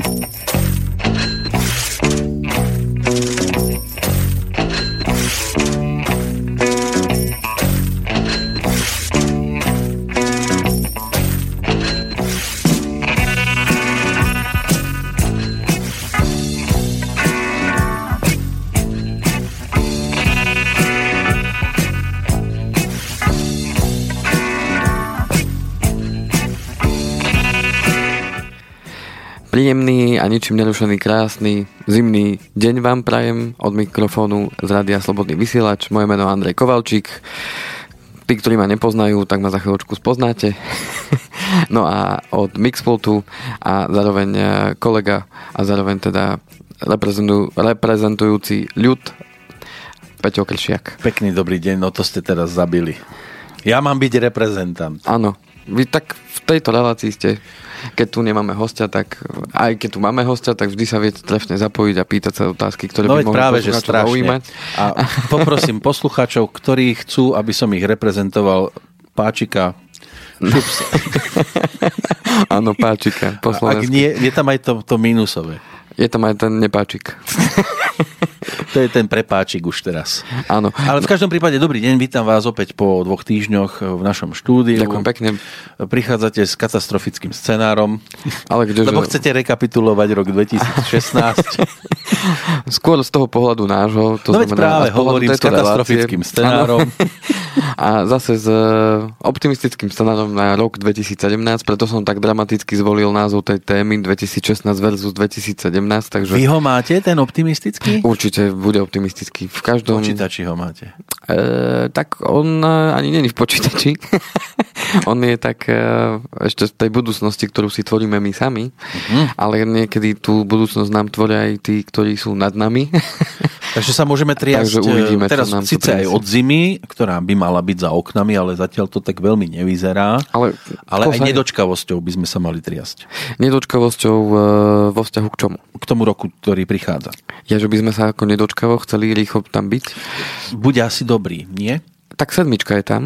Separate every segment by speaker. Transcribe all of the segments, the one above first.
Speaker 1: Príjemný a ničím nerušený krásny zimný deň vám prajem od mikrofónu z Rádia Slobodný vysielač. Moje meno je Andrej Kovalčík. Tí, ktorí ma nepoznajú, tak ma za chvíľočku spoznáte. no a od Mixpultu a zároveň e, kolega a zároveň teda reprezentujú, reprezentujúci ľud Peťo Kršiak.
Speaker 2: Pekný dobrý deň, no to ste teraz zabili. Ja mám byť reprezentant.
Speaker 1: Áno, vy tak v tejto relácii ste keď tu nemáme hostia, tak aj keď tu máme hostia, tak vždy sa viete trefne zapojiť a pýtať sa otázky, ktoré
Speaker 2: no
Speaker 1: by mohli
Speaker 2: práve, že zaujímať. A poprosím poslucháčov, ktorí chcú, aby som ich reprezentoval, páčika Šups.
Speaker 1: Áno, páčika.
Speaker 2: Po Ak nie, je tam aj to, to minusové.
Speaker 1: Je tam aj ten nepáčik.
Speaker 2: to je ten prepáčik už teraz.
Speaker 1: Áno.
Speaker 2: Ale v každom prípade, dobrý deň, vítam vás opäť po dvoch týždňoch v našom štúdiu.
Speaker 1: Ďakujem pekne.
Speaker 2: Prichádzate s katastrofickým scenárom.
Speaker 1: Ale kdeže...
Speaker 2: Lebo chcete rekapitulovať rok 2016.
Speaker 1: Skôr z toho pohľadu nášho.
Speaker 2: To no veď práve hovorím s katastrofickým relácie. scenárom.
Speaker 1: A zase s e, optimistickým scenárom na rok 2017, preto som tak dramaticky zvolil názov tej témy 2016 versus 2017. Takže...
Speaker 2: Vy ho máte, ten optimistický?
Speaker 1: Určite bude optimistický. V každom...
Speaker 2: V počítači ho máte?
Speaker 1: E, tak on e, ani není v počítači. on je tak e, ešte z tej budúcnosti, ktorú si tvoríme my sami, uh-huh. ale niekedy tú budúcnosť nám tvoria aj tí, ktorí sú nad nami.
Speaker 2: Takže sa môžeme triasť uvidíme, teraz nám síce aj od zimy, ktorá by mala byť za oknami, ale zatiaľ to tak veľmi nevyzerá. Ale, ale aj nedočkavosťou by sme sa mali triasť.
Speaker 1: Nedočkavosťou vo vzťahu k čomu?
Speaker 2: K tomu roku, ktorý prichádza.
Speaker 1: Ja, že by sme sa ako nedočkavo chceli rýchlo tam byť?
Speaker 2: Bude asi dobrý, nie?
Speaker 1: Tak sedmička je tam.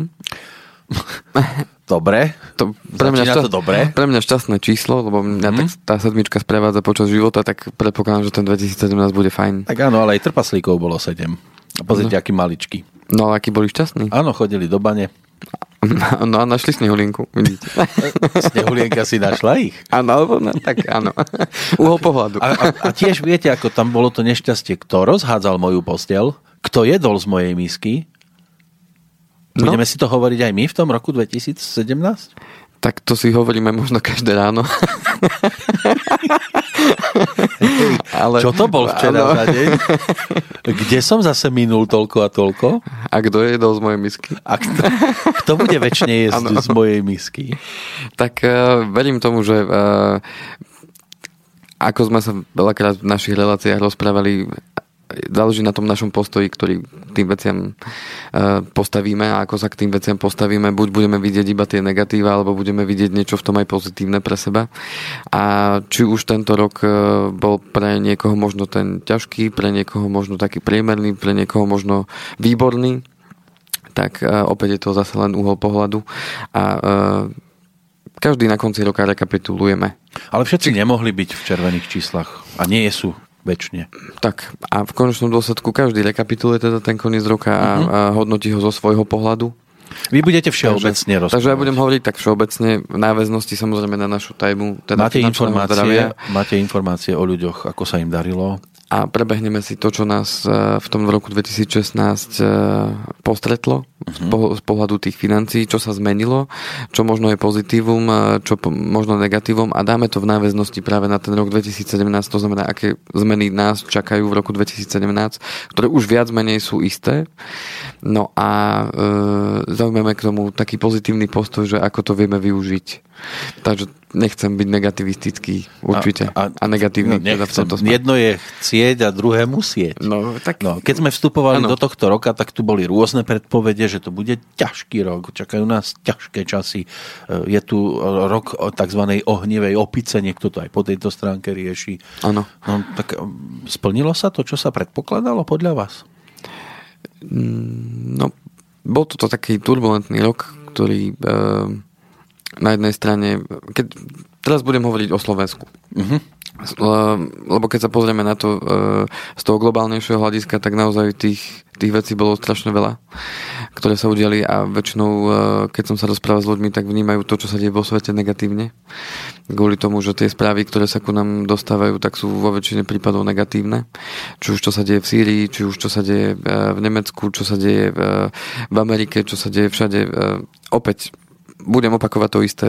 Speaker 2: Dobre.
Speaker 1: To pre, mňa šťast...
Speaker 2: to dobre.
Speaker 1: pre mňa šťastné číslo, lebo mňa mm. tak tá sedmička sprevádza počas života, tak predpokladám, že ten 2017 bude fajn.
Speaker 2: Tak áno, ale aj trpaslíkov bolo 7. A pozrite, no. aký maličký.
Speaker 1: No, aký boli šťastní.
Speaker 2: Áno, chodili do bane.
Speaker 1: No a našli snehulinku, vidíte.
Speaker 2: Snehulienka si našla ich?
Speaker 1: Áno, alebo no, tak áno. Uhol pohľadu.
Speaker 2: A, a, a tiež viete, ako tam bolo to nešťastie. Kto rozhádzal moju postel? Kto jedol z mojej misky? No. Budeme si to hovoriť aj my v tom roku 2017?
Speaker 1: Tak to si hovoríme možno každé ráno.
Speaker 2: Ale... Čo to bol včera za deň? Kde som zase minul toľko a toľko?
Speaker 1: A kto jedol z mojej misky?
Speaker 2: A kto, kto bude väčšine jesť ano. z mojej misky?
Speaker 1: Tak uh, verím tomu, že uh, ako sme sa veľakrát v našich reláciách rozprávali, záleží na tom našom postoji, ktorý tým veciam e, postavíme a ako sa k tým veciam postavíme. Buď budeme vidieť iba tie negatíva, alebo budeme vidieť niečo v tom aj pozitívne pre seba. A či už tento rok e, bol pre niekoho možno ten ťažký, pre niekoho možno taký priemerný, pre niekoho možno výborný, tak e, opäť je to zase len uhol pohľadu. A každý na konci roka rekapitulujeme.
Speaker 2: Ale všetci nemohli byť v červených číslach a nie sú väčšine.
Speaker 1: Tak a v konečnom dôsledku každý rekapituluje teda ten koniec roka a, uh-huh. a hodnotí ho zo svojho pohľadu.
Speaker 2: Vy budete všeobecne rozprávať.
Speaker 1: Takže ja budem hovoriť tak všeobecne v náväznosti samozrejme na našu tajmu.
Speaker 2: Teda máte, informácie, máte informácie o ľuďoch, ako sa im darilo?
Speaker 1: a prebehneme si to, čo nás e, v tom roku 2016 e, postretlo uh-huh. z pohľadu tých financií, čo sa zmenilo, čo možno je pozitívum, čo možno negatívum a dáme to v náväznosti práve na ten rok 2017, to znamená, aké zmeny nás čakajú v roku 2017, ktoré už viac menej sú isté. No a e, zaujímame k tomu taký pozitívny postoj, že ako to vieme využiť. Takže nechcem byť negativistický určite a, a, a negatívny.
Speaker 2: No, teda v tomto Jedno je chcieť a druhé musieť.
Speaker 1: No, tak...
Speaker 2: no, keď sme vstupovali ano. do tohto roka, tak tu boli rôzne predpovede, že to bude ťažký rok, čakajú nás ťažké časy. Je tu rok tzv. ohnivej opice, niekto to aj po tejto stránke rieši.
Speaker 1: Áno.
Speaker 2: No, tak um, splnilo sa to, čo sa predpokladalo podľa vás?
Speaker 1: Mm, no, bol toto taký turbulentný rok, ktorý... Uh na jednej strane, keď teraz budem hovoriť o Slovensku. Uh-huh. lebo keď sa pozrieme na to z toho globálnejšieho hľadiska, tak naozaj tých, tých vecí bolo strašne veľa, ktoré sa udiali a väčšinou, keď som sa rozprával s ľuďmi, tak vnímajú to, čo sa deje vo svete negatívne. Kvôli tomu, že tie správy, ktoré sa ku nám dostávajú, tak sú vo väčšine prípadov negatívne. Či už čo sa deje v Sýrii, či už čo sa deje v Nemecku, čo sa deje v, v Amerike, čo sa deje všade. Opäť budem opakovať to isté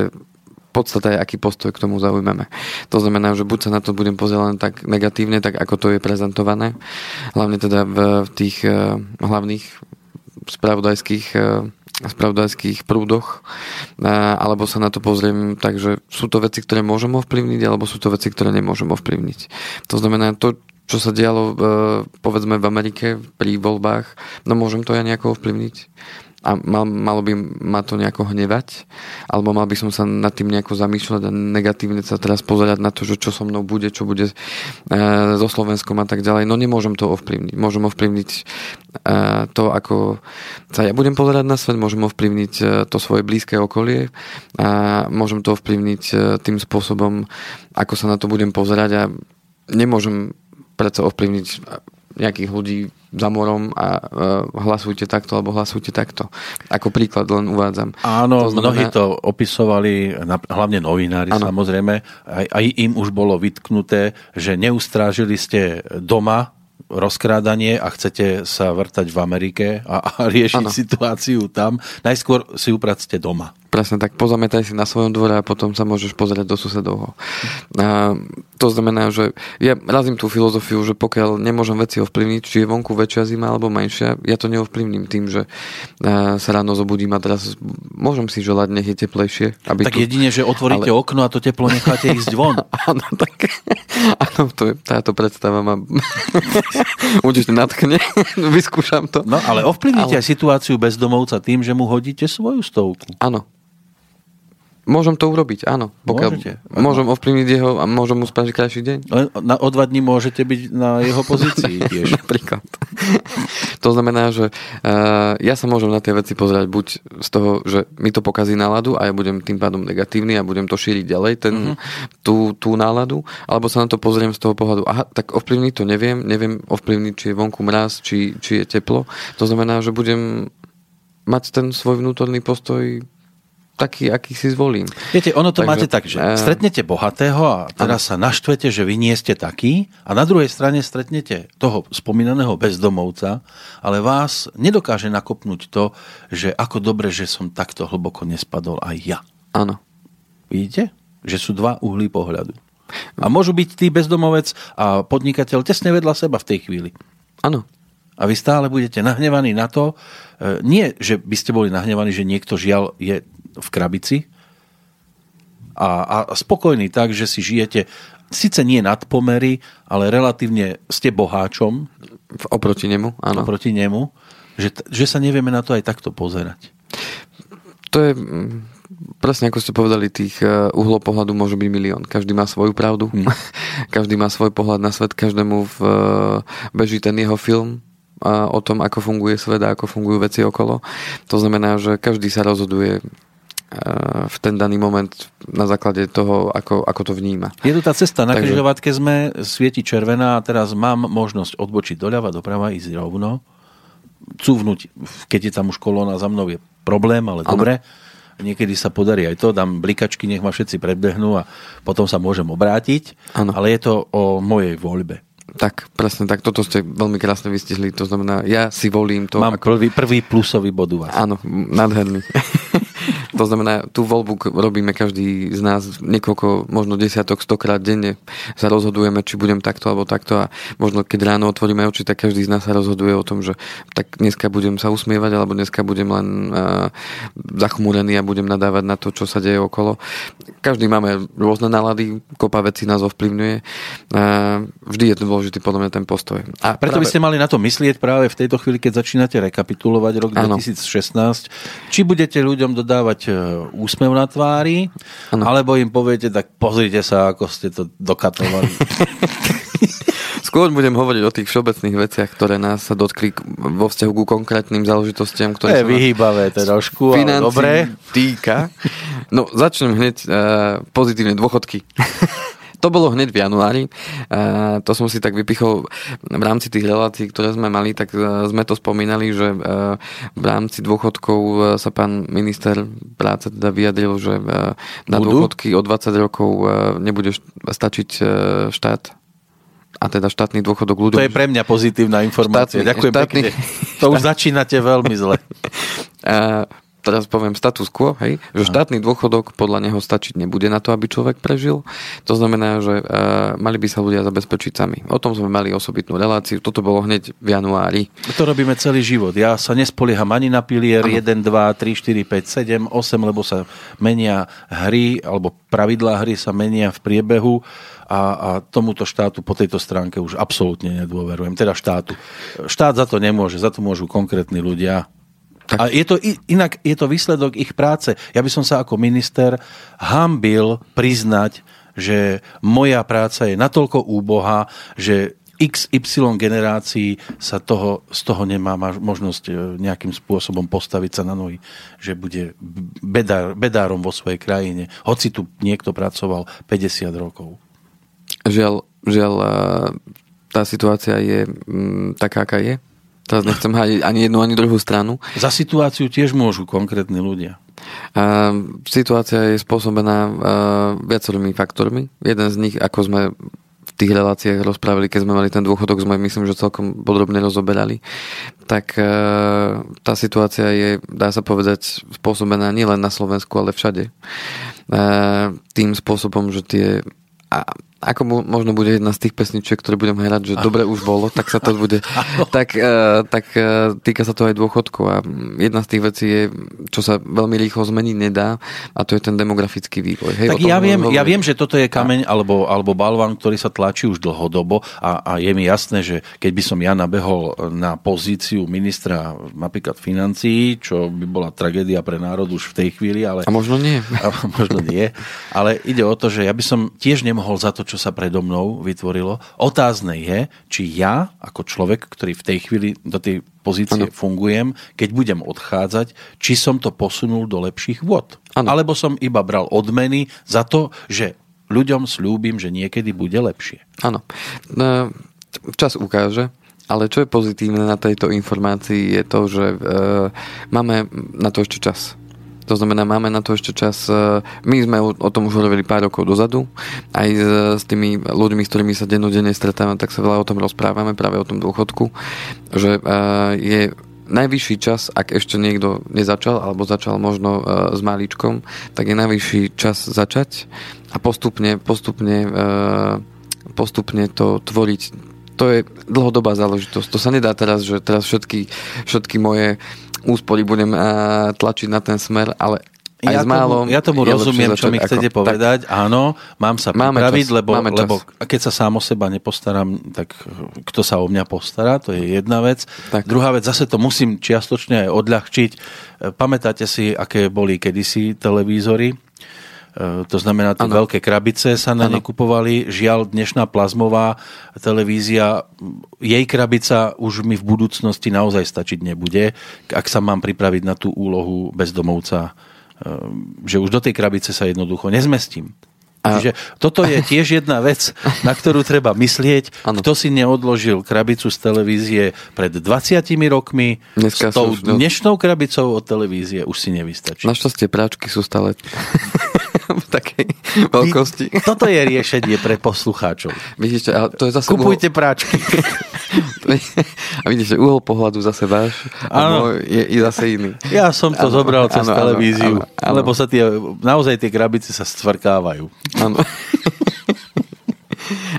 Speaker 1: podstate, aký postoj k tomu zaujmeme. To znamená, že buď sa na to budem pozerať len tak negatívne, tak ako to je prezentované, hlavne teda v, v tých uh, hlavných spravodajských uh, spravodajských prúdoch, uh, alebo sa na to pozriem tak, že sú to veci, ktoré môžem ovplyvniť, alebo sú to veci, ktoré nemôžem ovplyvniť. To znamená, to, čo sa dialo povedzme v Amerike pri voľbách, no môžem to ja nejako ovplyvniť a mal, malo by ma to nejako hnevať, alebo mal by som sa nad tým nejako zamýšľať a negatívne sa teraz pozerať na to, že čo so mnou bude, čo bude e, so Slovenskom a tak ďalej. No nemôžem to ovplyvniť. Môžem ovplyvniť e, to, ako sa ja budem pozerať na svet, môžem ovplyvniť e, to svoje blízke okolie a môžem to ovplyvniť e, tým spôsobom, ako sa na to budem pozerať a nemôžem predsa ovplyvniť nejakých ľudí za morom a uh, hlasujte takto alebo hlasujte takto. Ako príklad len uvádzam.
Speaker 2: Áno, to znamená... mnohí to opisovali, hlavne novinári ano. samozrejme, aj, aj im už bolo vytknuté, že neustrážili ste doma rozkrádanie a chcete sa vrtať v Amerike a, a riešiť ano. situáciu tam, najskôr si upracte doma.
Speaker 1: Presne tak, pozametaj si na svojom dvore a potom sa môžeš pozrieť do susedovho. A to znamená, že ja razím tú filozofiu, že pokiaľ nemôžem veci ovplyvniť, či je vonku väčšia zima alebo menšia, ja to neovplyvním tým, že sa ráno zobudím a teraz môžem si želať, nech je teplejšie.
Speaker 2: Aby tak tu... jedine, že otvoríte ale... okno a to teplo necháte ísť von.
Speaker 1: áno, tak... áno, to je, táto predstava ma určite natchne. Vyskúšam to.
Speaker 2: No, ale ovplyvníte ale... aj situáciu bezdomovca tým, že mu hodíte svoju stovku.
Speaker 1: Áno, Môžem to urobiť, áno. Pokiaľ môžete. Môžem ovplyvniť jeho a môžem mu spraviť krajší deň.
Speaker 2: Na, o dva dní môžete byť na jeho pozícii tiež.
Speaker 1: Napríklad. to znamená, že uh, ja sa môžem na tie veci pozerať buď z toho, že mi to pokazí náladu a ja budem tým pádom negatívny a budem to šíriť ďalej, ten, uh-huh. tú, tú náladu, alebo sa na to pozriem z toho pohľadu, aha, tak ovplyvniť to neviem, neviem ovplyvniť, či je vonku mraz, či, či je teplo. To znamená, že budem mať ten svoj vnútorný postoj taký, aký si zvolím.
Speaker 2: Viete, ono to Takže, máte tak, že uh, stretnete bohatého a teraz sa naštvete, že vy nie ste taký a na druhej strane stretnete toho spomínaného bezdomovca, ale vás nedokáže nakopnúť to, že ako dobre, že som takto hlboko nespadol aj ja.
Speaker 1: Áno.
Speaker 2: Vidíte? Že sú dva uhly pohľadu. A môžu byť tý bezdomovec a podnikateľ tesne vedľa seba v tej chvíli.
Speaker 1: Áno.
Speaker 2: A vy stále budete nahnevaní na to, e, nie, že by ste boli nahnevaní, že niekto žiaľ je v krabici a, a spokojný tak, že si žijete síce nie nad pomery, ale relatívne ste boháčom.
Speaker 1: Oproti nemu, áno.
Speaker 2: Oproti nemu, že, že sa nevieme na to aj takto pozerať.
Speaker 1: To je mm, presne ako ste povedali, tých e, uhlov pohľadu môže byť milión. Každý má svoju pravdu, hmm. každý má svoj pohľad na svet, každému v, e, beží ten jeho film o tom, ako funguje svet a ako fungujú veci okolo. To znamená, že každý sa rozhoduje v ten daný moment na základe toho, ako, ako to vníma.
Speaker 2: Je tu tá cesta, na Takže... križovatke sme, svieti červená a teraz mám možnosť odbočiť doľava, doprava, ísť rovno, cúvnuť, keď je tam už kolóna za mnou, je problém, ale ano. dobre. Niekedy sa podarí aj to, dám blikačky, nech ma všetci predbehnú a potom sa môžem obrátiť, ano. ale je to o mojej voľbe.
Speaker 1: Tak, presne tak. Toto ste veľmi krásne vystihli. To znamená, ja si volím to.
Speaker 2: Mám ako... prvý, prvý plusový bod u vás.
Speaker 1: Áno, nádherný. To znamená, tú voľbu robíme každý z nás niekoľko, možno desiatok, stokrát denne. Sa rozhodujeme, či budem takto alebo takto a možno keď ráno otvoríme oči, tak každý z nás sa rozhoduje o tom, že tak dneska budem sa usmievať alebo dneska budem len uh, zachmúrený a budem nadávať na to, čo sa deje okolo. Každý máme rôzne nálady, kopa vecí nás ovplyvňuje. Uh, vždy je to dôležitý podľa mňa ten postoj.
Speaker 2: A preto práve... by ste mali na to myslieť práve v tejto chvíli, keď začínate rekapitulovať rok ano. 2016. Či budete ľuďom dodávať úsmev na tvári, ano. alebo im poviete, tak pozrite sa, ako ste to dokatovali.
Speaker 1: Skôr budem hovoriť o tých všeobecných veciach, ktoré nás sa dotkli vo vzťahu ku konkrétnym záležitostiam, ktoré
Speaker 2: to je vyhýbavé trošku, ale dobre.
Speaker 1: týka. No, začnem hneď uh, pozitívne dôchodky. to bolo hneď v januári. Uh, to som si tak vypichol v rámci tých relácií, ktoré sme mali, tak uh, sme to spomínali, že uh, v rámci dôchodkov sa pán minister práce teda vyjadril, že na Budú? dôchodky o 20 rokov nebude stačiť štát a teda štátny dôchodok ľuďom.
Speaker 2: To je pre mňa pozitívna informácia. Štátny, Ďakujem štátny, pekne. To už začínate veľmi zle.
Speaker 1: Teraz poviem status quo, hej, že štátny dôchodok podľa neho stačiť nebude na to, aby človek prežil. To znamená, že uh, mali by sa ľudia zabezpečiť sami. O tom sme mali osobitnú reláciu. Toto bolo hneď v januári.
Speaker 2: To robíme celý život. Ja sa nespolieham ani na pilier ano. 1, 2, 3, 4, 5, 7, 8, lebo sa menia hry, alebo pravidlá hry sa menia v priebehu a, a tomuto štátu po tejto stránke už absolútne nedôverujem. Teda štátu. Štát za to nemôže, za to môžu konkrétni ľudia, tak. A je to inak, je to výsledok ich práce. Ja by som sa ako minister hambil priznať, že moja práca je natoľko úboha, že XY generácií sa toho, z toho nemá možnosť e, nejakým spôsobom postaviť sa na nohy, že bude bedár, bedárom vo svojej krajine, hoci tu niekto pracoval 50 rokov.
Speaker 1: Žiaľ, žiaľ tá situácia je m, taká, aká je Teraz nechcem hádiť ani jednu, ani druhú stranu.
Speaker 2: Za situáciu tiež môžu konkrétni ľudia.
Speaker 1: Uh, situácia je spôsobená uh, viacerými faktormi. Jeden z nich, ako sme v tých reláciách rozprávali, keď sme mali ten dôchodok, sme myslím, že celkom podrobne rozoberali, tak uh, tá situácia je, dá sa povedať, spôsobená nielen na Slovensku, ale všade. Uh, tým spôsobom, že tie a ako mu, možno bude jedna z tých pesničiek, ktoré budem hrať, že dobre už bolo, tak sa to bude, tak, uh, tak uh, týka sa to aj dôchodku a jedna z tých vecí je, čo sa veľmi rýchlo zmeniť nedá a to je ten demografický vývoj.
Speaker 2: Hej, tak ja viem, ja viem, že toto je kameň alebo, alebo balvan, ktorý sa tlačí už dlhodobo a, a je mi jasné, že keď by som ja nabehol na pozíciu ministra napríklad financií, čo by bola tragédia pre národ už v tej chvíli, ale...
Speaker 1: A možno nie.
Speaker 2: A možno nie, ale ide o to, že ja by som tiež nemohol za to, čo čo sa predo mnou vytvorilo. Otázne je, či ja, ako človek, ktorý v tej chvíli do tej pozície ano. fungujem, keď budem odchádzať, či som to posunul do lepších vod. Ano. Alebo som iba bral odmeny za to, že ľuďom slúbim, že niekedy bude lepšie.
Speaker 1: Áno. No, čas ukáže. Ale čo je pozitívne na tejto informácii je to, že e, máme na to ešte čas. To znamená, máme na to ešte čas. E, my sme o tom už hovorili pár rokov dozadu. Aj s tými ľuďmi, s ktorými sa dennodenne stretávame, tak sa veľa o tom rozprávame, práve o tom dôchodku, že e, je najvyšší čas, ak ešte niekto nezačal, alebo začal možno e, s malíčkom, tak je najvyšší čas začať a postupne, postupne, postupne to tvoriť to je dlhodobá záležitosť. To sa nedá teraz, že teraz všetky, všetky moje úspory budem uh, tlačiť na ten smer, ale aj
Speaker 2: ja,
Speaker 1: málo,
Speaker 2: tomu, ja tomu rozumiem, čo mi chcete ako, povedať. Tak, Áno, mám sa pripraviť, lebo, lebo keď sa sám o seba nepostaram, tak kto sa o mňa postará, to je jedna vec. Tak. Druhá vec, zase to musím čiastočne aj odľahčiť. Pamätáte si, aké boli kedysi televízory? E, to znamená, tie veľké krabice sa na ne kupovali. Žiaľ, dnešná plazmová televízia, jej krabica už mi v budúcnosti naozaj stačiť nebude, ak sa mám pripraviť na tú úlohu bezdomovca, e, že už do tej krabice sa jednoducho nezmestím. A... Čiže toto je tiež jedna vec, na ktorú treba myslieť. Ano. Kto si neodložil krabicu z televízie pred 20 rokmi, Dneska s tou už... dnešnou krabicou od televízie už si nevystačí.
Speaker 1: Našťastie práčky sú stále v takej veľkosti.
Speaker 2: Toto je riešenie pre poslucháčov.
Speaker 1: Vidíte, a to je zase
Speaker 2: Kupujte uhol... práčky.
Speaker 1: a vidíte, uhol pohľadu zase váš, ano. je, je zase iný.
Speaker 2: Ja som to ano, zobral cez ano, televíziu, ano, ano. lebo sa tie, naozaj tie krabice sa stvrkávajú. Áno.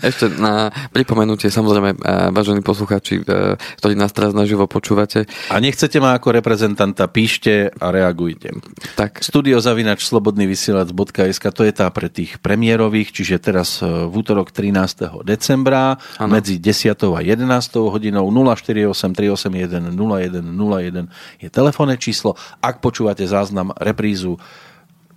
Speaker 1: Ešte na pripomenutie, samozrejme, eh, vážení posluchači, eh, ktorí nás teraz naživo počúvate.
Speaker 2: A nechcete ma ako reprezentanta, píšte a reagujte. Tak. Studiozavinač slobodnyvysielac.sk to je tá pre tých premiérových, čiže teraz eh, v útorok 13. decembra ano. medzi 10. a 11. hodinou 048 381 0101 je telefónne číslo. Ak počúvate záznam reprízu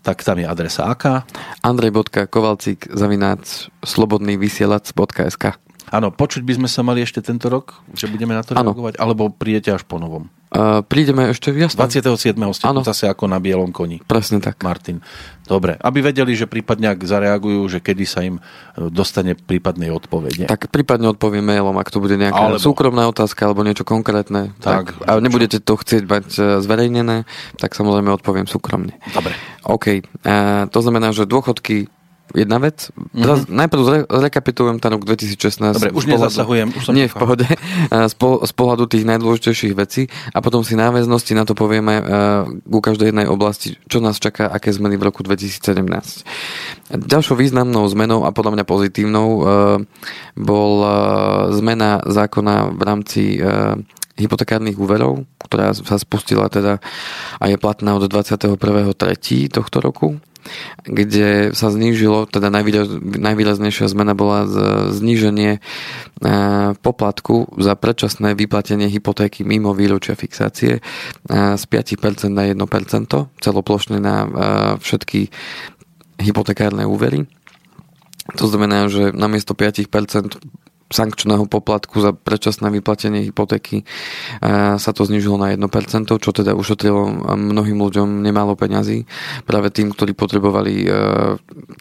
Speaker 2: tak tam je adresa aká?
Speaker 1: andrej.kovalcik zavináč slobodný vysielač.sk
Speaker 2: Áno, počuť by sme sa mali ešte tento rok, že budeme na to ano. reagovať, alebo prídete až po novom?
Speaker 1: Uh, prídeme ešte jasne.
Speaker 2: 27. ste ano. zase ako na bielom koni.
Speaker 1: Presne tak.
Speaker 2: Martin. Dobre, aby vedeli, že prípadne ak zareagujú, že kedy sa im e, dostane prípadnej odpovede.
Speaker 1: Tak prípadne odpoviem mailom, ak to bude nejaká alebo... súkromná otázka alebo niečo konkrétne. Tak, tak a nebudete to chcieť mať e, zverejnené, tak samozrejme odpoviem súkromne.
Speaker 2: Dobre.
Speaker 1: OK. Uh, to znamená, že dôchodky jedna vec. Mm-hmm. najprv zre, zrekapitulujem ten rok 2016.
Speaker 2: Dobre, už pohľadu, nezasahujem. Už som
Speaker 1: nie, v pohode. Z, po, z pohľadu tých najdôležitejších vecí a potom si náväznosti na to povieme uh, ku každej jednej oblasti, čo nás čaká, aké zmeny v roku 2017. Ďalšou významnou zmenou a podľa mňa pozitívnou uh, bol uh, zmena zákona v rámci uh, hypotekárnych úverov, ktorá sa spustila teda a je platná od 21.3. tohto roku kde sa znížilo, teda najvýraz, najvýraznejšia zmena bola zníženie e, poplatku za predčasné vyplatenie hypotéky mimo výročia fixácie e, z 5% na 1% celoplošne na e, všetky hypotekárne úvery. To znamená, že namiesto 5% sankčného poplatku za predčasné vyplatenie hypotéky sa to znižilo na 1%, čo teda ušetrilo mnohým ľuďom nemálo peňazí. Práve tým, ktorí potrebovali e,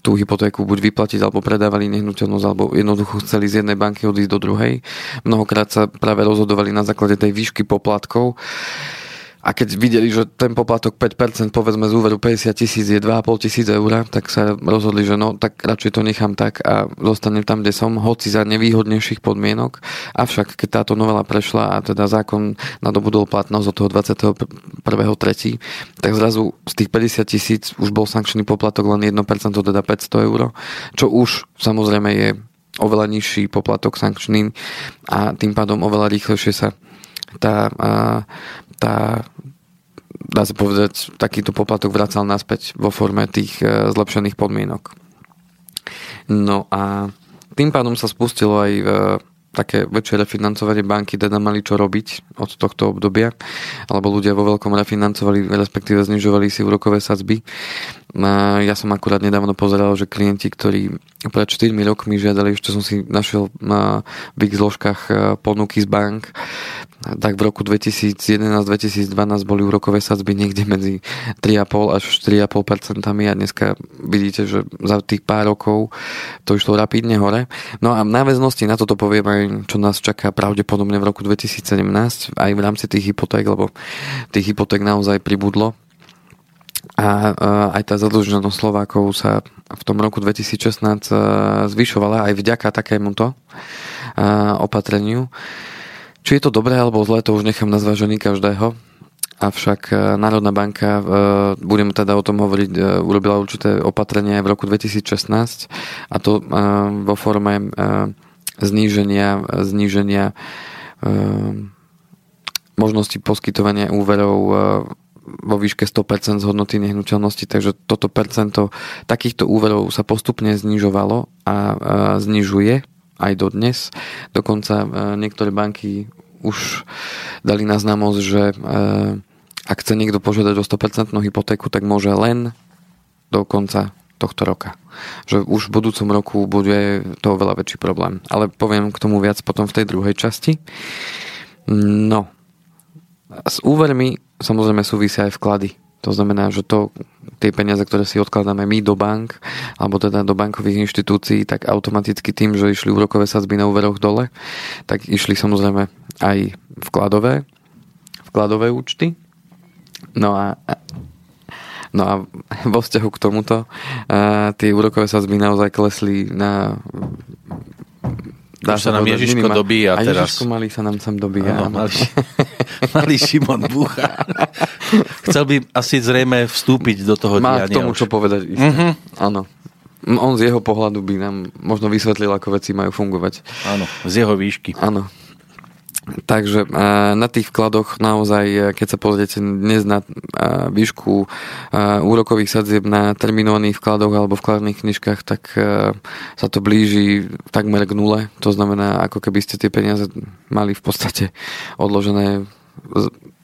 Speaker 1: tú hypotéku buď vyplatiť, alebo predávali nehnuteľnosť, alebo jednoducho chceli z jednej banky odísť do druhej. Mnohokrát sa práve rozhodovali na základe tej výšky poplatkov a keď videli, že ten poplatok 5%, povedzme z úveru 50 tisíc je 2,5 tisíc eur, tak sa rozhodli, že no, tak radšej to nechám tak a zostanem tam, kde som, hoci za nevýhodnejších podmienok. Avšak, keď táto novela prešla a teda zákon nadobudol platnosť od toho 21.3., tak zrazu z tých 50 tisíc už bol sankčný poplatok len 1%, teda 500 eur, čo už samozrejme je oveľa nižší poplatok sankčný a tým pádom oveľa rýchlejšie sa tá tá dá sa povedať, takýto poplatok vracal naspäť vo forme tých e, zlepšených podmienok. No a tým pádom sa spustilo aj e, také väčšie refinancovanie banky, teda mali čo robiť od tohto obdobia, alebo ľudia vo veľkom refinancovali, respektíve znižovali si úrokové sadzby. Ja som akurát nedávno pozeral, že klienti, ktorí pred 4 rokmi žiadali, ešte som si našiel v ich zložkách e, ponuky z bank, tak v roku 2011-2012 boli úrokové sadzby niekde medzi 3,5 až 4,5% a dneska vidíte, že za tých pár rokov to išlo rapidne hore. No a v náväznosti na toto poviem aj, čo nás čaká pravdepodobne v roku 2017 aj v rámci tých hypoték, lebo tých hypoték naozaj pribudlo a aj tá zadlženosť Slovákov sa v tom roku 2016 zvyšovala aj vďaka takémuto opatreniu. Či je to dobré alebo zlé, to už nechám na zvážení každého. Avšak Národná banka, budeme teda o tom hovoriť, urobila určité opatrenie v roku 2016 a to vo forme zníženia, zníženia možnosti poskytovania úverov vo výške 100% z hodnoty nehnuteľnosti, takže toto percento takýchto úverov sa postupne znižovalo a znižuje aj dodnes. Dokonca niektoré banky už dali na známosť, že ak chce niekto požiadať o 100% hypotéku, tak môže len do konca tohto roka. Že už v budúcom roku bude to oveľa väčší problém. Ale poviem k tomu viac potom v tej druhej časti. No, s úvermi samozrejme súvisia aj vklady. To znamená, že to, tie peniaze, ktoré si odkladáme my do bank, alebo teda do bankových inštitúcií, tak automaticky tým, že išli úrokové sadzby na úveroch dole, tak išli samozrejme aj vkladové, vkladové účty. No a No a vo vzťahu k tomuto uh, tie úrokové sadzby naozaj klesli na
Speaker 2: Dá sa nám Ježiško minima. dobíja
Speaker 1: a
Speaker 2: teraz.
Speaker 1: Ježiško malý sa nám sem dobíja.
Speaker 2: Áno, malý, malý Šimon Búcha. Chcel by asi zrejme vstúpiť do toho
Speaker 1: Má diania. k tomu už. čo povedať. Mm-hmm. Áno. On z jeho pohľadu by nám možno vysvetlil, ako veci majú fungovať.
Speaker 2: Áno, z jeho výšky.
Speaker 1: Áno. Takže na tých vkladoch naozaj, e, keď sa pozriete dnes na výšku úrokových sadzieb na terminovaných vkladoch alebo vkladných knižkách, tak e, sa to blíži takmer k nule. To znamená, ako keby ste tie peniaze mali v podstate odložené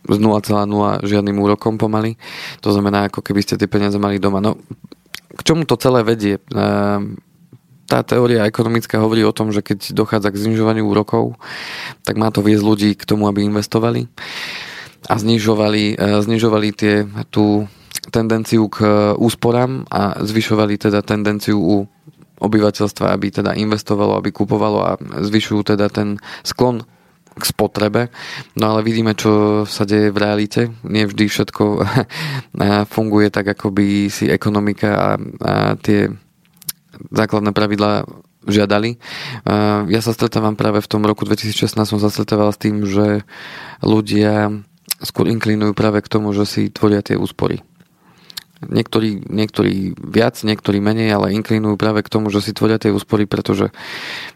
Speaker 1: z 0,0 žiadnym úrokom pomaly. To znamená, ako keby ste tie peniaze mali doma. No, k čomu to celé vedie? tá teória ekonomická hovorí o tom, že keď dochádza k znižovaniu úrokov, tak má to viesť ľudí k tomu, aby investovali a znižovali, e, znižovali tie, tú tendenciu k úsporám a zvyšovali teda tendenciu u obyvateľstva, aby teda investovalo, aby kupovalo a zvyšujú teda ten sklon k spotrebe. No ale vidíme, čo sa deje v realite. Nie vždy všetko funguje tak, ako by si ekonomika a, a tie základné pravidlá žiadali. Ja sa stretávam práve v tom roku 2016 som sa stretával s tým, že ľudia skôr inklinujú práve k tomu, že si tvoria tie úspory. Niektorí, niektorí viac, niektorí menej, ale inklinujú práve k tomu, že si tvoria tie úspory, pretože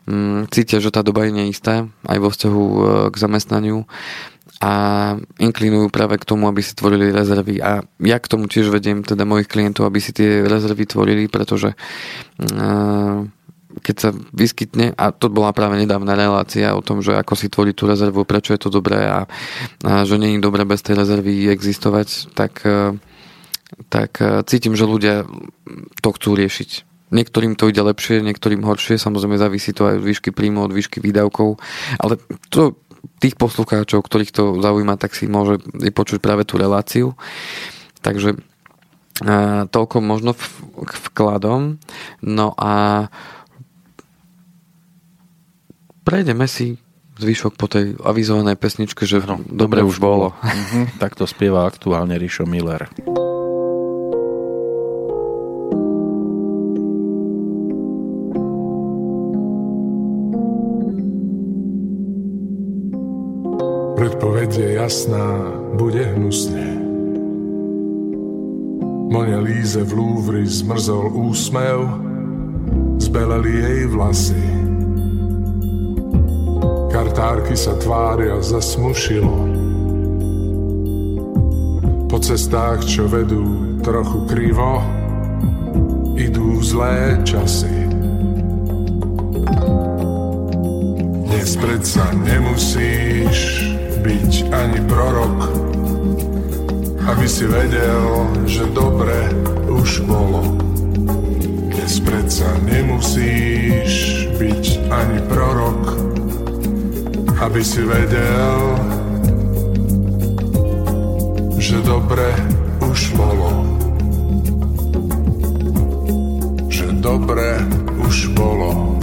Speaker 1: mm, cítia, že tá doba je neistá aj vo vzťahu e, k zamestnaniu a inklinujú práve k tomu, aby si tvorili rezervy. A ja k tomu tiež vediem teda mojich klientov, aby si tie rezervy tvorili, pretože mm, keď sa vyskytne, a to bola práve nedávna relácia o tom, že ako si tvoriť tú rezervu, prečo je to dobré a, a že nie je dobré bez tej rezervy existovať, tak, e, tak e, cítim, že ľudia to chcú riešiť. Niektorým to ide lepšie, niektorým horšie, samozrejme závisí to aj od výšky príjmu, od výšky výdavkov, ale to tých poslucháčov, ktorých to zaujíma, tak si môže počuť práve tú reláciu. Takže e, toľko možno k vkladom. No a prejdeme si zvyšok po tej avizovanej pesničke, že no, dobre, dobre už bolo.
Speaker 2: Mhm, tak to spieva aktuálne Rišo Miller.
Speaker 3: Predpoveď je jasná, bude hnusne. Mone Líze v Lúvri zmrzol úsmev, zbeleli jej vlasy Kartárky sa tvária zasmušilo. Po cestách, čo vedú trochu krivo, idú zlé časy. Dnes predsa nemusíš byť ani prorok, aby si vedel, že dobre už bolo. Dnes predsa nemusíš byť ani prorok, aby si vedel, že dobre už bolo. Že dobre už bolo.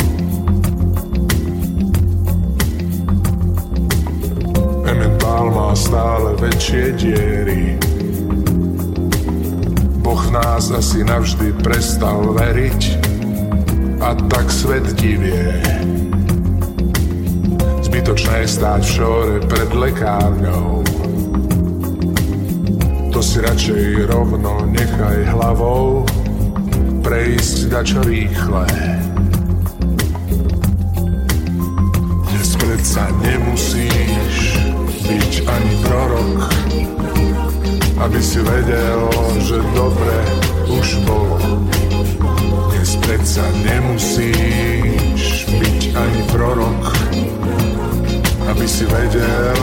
Speaker 3: Emmental má stále väčšie diery. Boh nás asi navždy prestal veriť a tak svet divie zbytočné stáť v šore pred lekárňou. To si radšej rovno nechaj hlavou prejsť dačo rýchle. Dnes predsa nemusíš byť ani prorok, aby si vedel, že dobre už bolo. Dnes predsa nemusíš byť ani prorok, aby si vedel,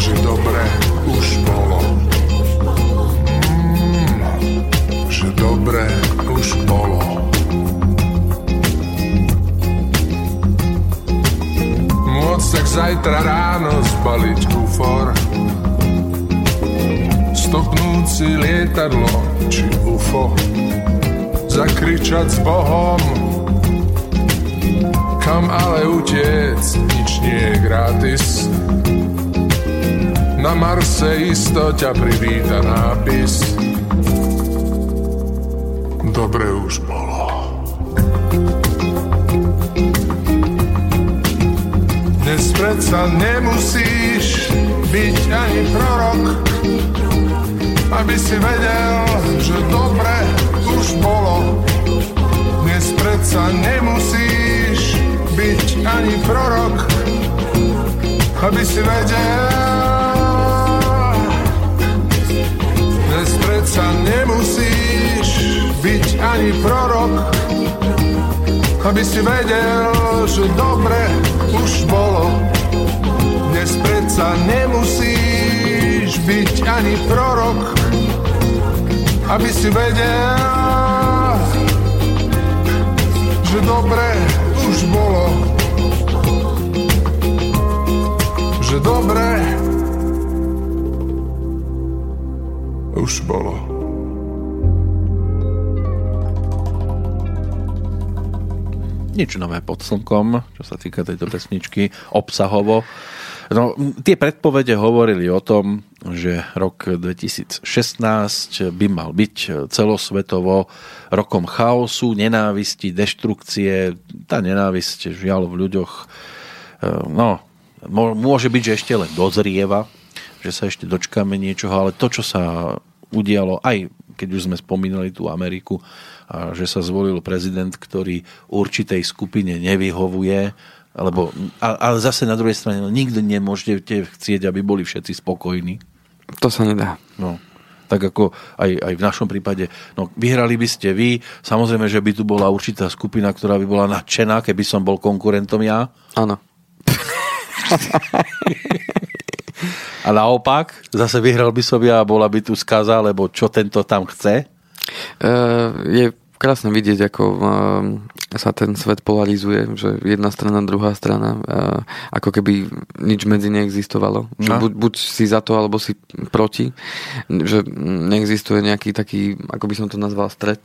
Speaker 3: že dobre už bolo. Mm, že dobre už bolo. Zajtra ráno zbaliť kufor, stopnúť si lietadlo či UFO, zakričať s Bohom, kam ale utiec, nič nie je gratis. Na Marse isto ťa privíta nápis. Dobre už bolo. Dnes predsa nemusíš byť ani prorok, aby si vedel, že dobre už bolo. Dnes predsa nemusíš byť ani prorok, aby si vedel. Dnes predsa nemusíš byť ani prorok, aby si vedel, že dobre už bolo. Dnes predsa nemusíš byť ani prorok, aby si vedel, že dobre už bolo. Že dobre už bolo.
Speaker 2: Nič nové pod slnkom, čo sa týka tejto pesničky, obsahovo. No, tie predpovede hovorili o tom, že rok 2016 by mal byť celosvetovo rokom chaosu, nenávisti, deštrukcie. Tá nenávisť žiaľ v ľuďoch eh, no, môže byť, že ešte len dozrieva, že sa ešte dočkáme niečoho, ale to, čo sa udialo, aj keď už sme spomínali tú Ameriku, a že sa zvolil prezident, ktorý určitej skupine nevyhovuje, alebo, ale zase na druhej strane, no, nikto nemôžete chcieť, aby boli všetci spokojní.
Speaker 1: To sa nedá.
Speaker 2: No tak ako aj, aj v našom prípade. No, vyhrali by ste vy, samozrejme, že by tu bola určitá skupina, ktorá by bola nadšená, keby som bol konkurentom ja.
Speaker 1: Áno.
Speaker 2: a naopak, zase vyhral by som ja a bola by tu skaza, lebo čo tento tam chce?
Speaker 1: Uh, je krásne vidieť, ako uh, sa ten svet polarizuje, že jedna strana, druhá strana, uh, ako keby nič medzi neexistovalo. Že no. buď, buď si za to, alebo si proti. Že neexistuje nejaký taký, ako by som to nazval, stred.